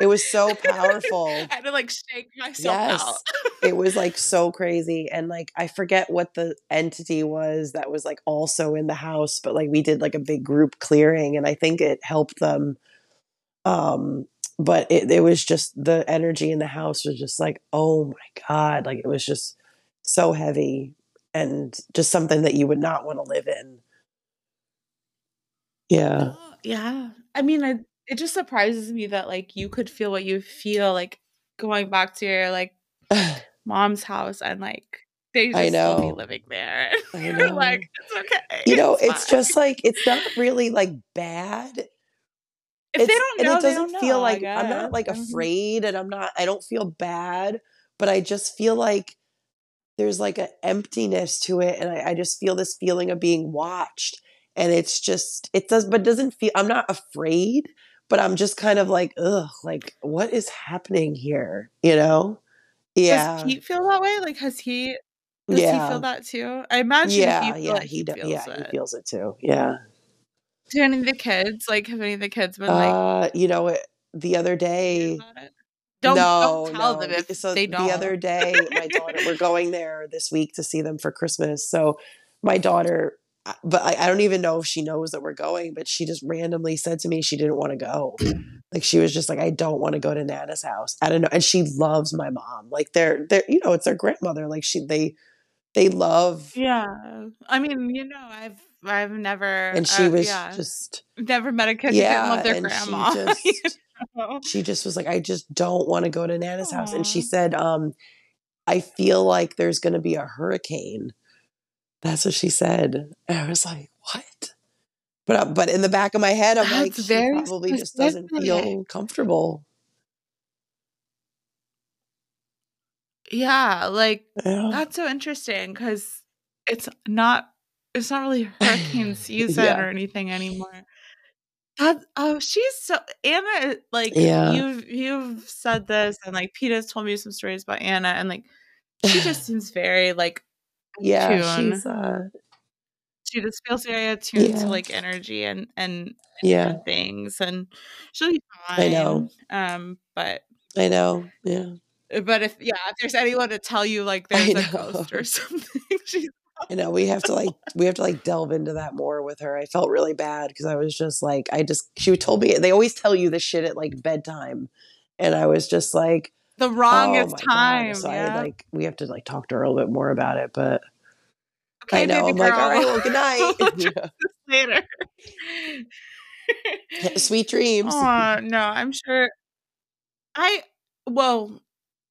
It was so powerful. I had to like shake myself out. Yes. It was like so crazy. And like, I forget what the entity was that was like also in the house, but like we did like a big group clearing and I think it helped them. Um, but it, it was just the energy in the house was just like, oh my God. Like it was just so heavy and just something that you would not want to live in. Yeah. No, yeah. I mean, I, it just surprises me that like you could feel what you feel like going back to your like mom's house and like they just I know. living there. I know. like, it's okay. You know, it's it's just like, it's not really like bad. if they don't and know, it doesn't feel like I'm not like Mhm. afraid and I'm not I don't feel bad, but I just feel like there's like an emptiness to it and I, I just feel this feeling of being watched. And it's just it does but it doesn't feel I'm not afraid, but I'm just kind of like, ugh, like what is happening here? You know? Yeah. Does Pete feel that way? Like, has he? Does he feel that too? I imagine Yeah, he yeah, he he feels yeah, he it. feels it too. Yeah. Do any of the kids like? Have any of the kids been like Uh, you know, it, the other day? Don't no, don't tell no. them if So they the don't. other day, my daughter, we're going there this week to see them for Christmas. So my daughter, but I, I don't even know if she knows that we're going, but she just randomly said to me she didn't want to go. Like she was just like, I don't want to go to Nana's house. I don't know. And she loves my mom. Like they're, they're, you know, it's their grandmother. Like she, they, they love, Yeah, I mean, you know, I've I've never and she uh, was yeah just, never met a kid who didn't yeah. love their And grandma. she just, you know? she just was like, I just don't want to go to Nana's house. And she said, um, I feel like there's going to be a hurricane. That's what she said. And I was like, what? But, uh, but in the back of my head, I'm like, That's she very probably just doesn't feel comfortable. Yeah, like Yeah. that's so interesting because it's not it's not really hurricane season Yeah. or anything anymore. That oh, she's so Anna. Like Yeah. you've you've said this, and like Peter's told me some stories about Anna, and like she just seems very like yeah. tune. She's, uh, she just feels very attuned Yeah. to like energy and and yeah, things, and she'll be fine. I know. Um, but I know. Yeah. but if yeah, if there's anyone to tell you like there's a ghost or something, she's I know we have to like we have to like delve into that more with her. I felt really bad because I was just like I just she told me they always tell you this shit at like bedtime, and I was just like the oh wrongest my time. god. So yeah. I like we have to like talk to her a little bit more about it. But okay, I know I'm like all right, well good night, talk later. Sweet dreams. Oh no, I'm sure. I well,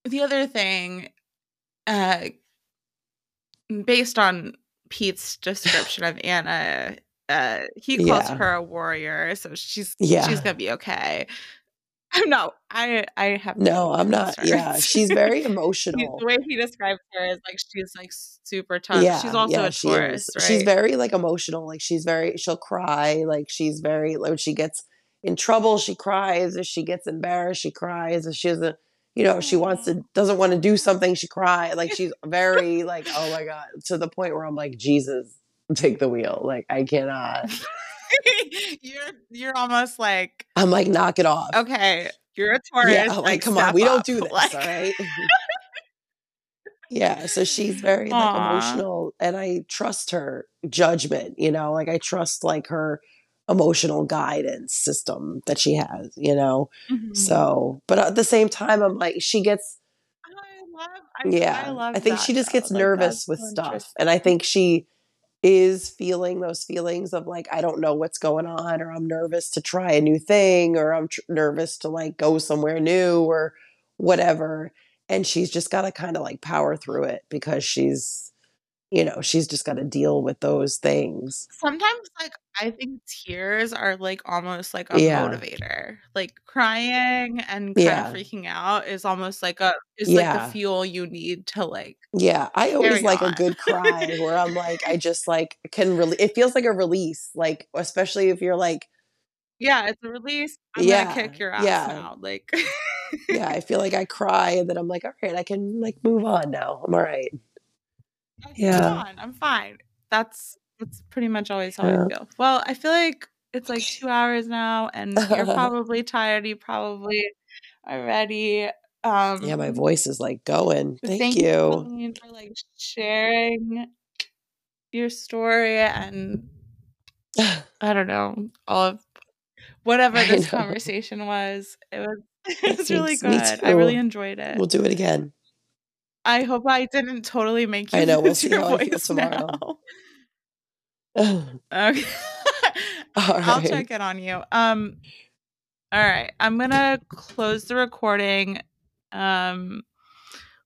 the other thing, uh, based on Pete's description of Anna, uh, he calls Yeah. her a warrior, so she's Yeah. she's gonna be okay. No, I I have No, I'm not. Yeah, she's very emotional. the way he describes her is like she's like super tough. Yeah, she's also yeah, a she Taurus, right? She's very like emotional. Like she's very. She'll cry. Like she's very. Like when she gets in trouble, she cries. If she gets embarrassed, she cries. If she doesn't, you know, she wants to oh. doesn't want to do something, she cry. Like she's very like oh my god to the point where I'm like Jesus, take the wheel. Like I cannot. you're you're almost like I'm like knock it off. okay, you're a Taurus. yeah, like, come on, we don't do this, Like- all right? yeah, so she's very like emotional, and I trust her judgment. You know, like I trust like her emotional guidance system that she has. You know, Mhm. so but at the same time, I'm like she gets I love. I, yeah. I love. I think that, she just gets Like, nervous with so stuff, and I think she is feeling those feelings of like I don't know what's going on, or I'm nervous to try a new thing, or I'm tr- nervous to like go somewhere new, or whatever. And she's just got to kind of like power through it because she's, you know, she's just got to deal with those things. Sometimes, like I think tears are like almost like a Yeah. motivator. Like crying and kind Yeah. of freaking out is almost like a is like the fuel you need to like. Yeah, I always like a good cry where I'm like, I just like can really. It feels like a release, like especially if you're like, Yeah, it's a release. I'm Yeah, gonna kick your ass yeah. now. Like, yeah, I feel like I cry and then I'm like, all right, I can like move on now. I'm all right. I'm Yeah. fine. I'm fine. That's that's pretty much always how Yeah. I feel. Well, I feel like it's like two hours now, and you're probably tired. You probably are ready. Um, Yeah, my voice is like going. but Thank, you, you. For like sharing your story and I don't know all of whatever this conversation was. It was it was really Thanks, good. I really enjoyed it. We'll do it again. I hope I didn't totally make you I know, we'll see your how I feel tomorrow. Okay. I'll check it on you. Um all right. I'm gonna close the recording. Um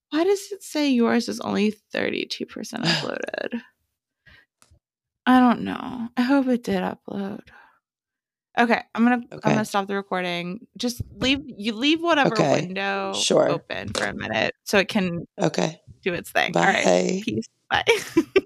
why does it say yours is only 32% uploaded? I don't know. I hope it did upload. Okay, I'm gonna I'm gonna stop the recording. Just leave you leave whatever Okay. window Sure. open for a minute so it can Okay. do its thing. All right. Bye. Peace. Bye.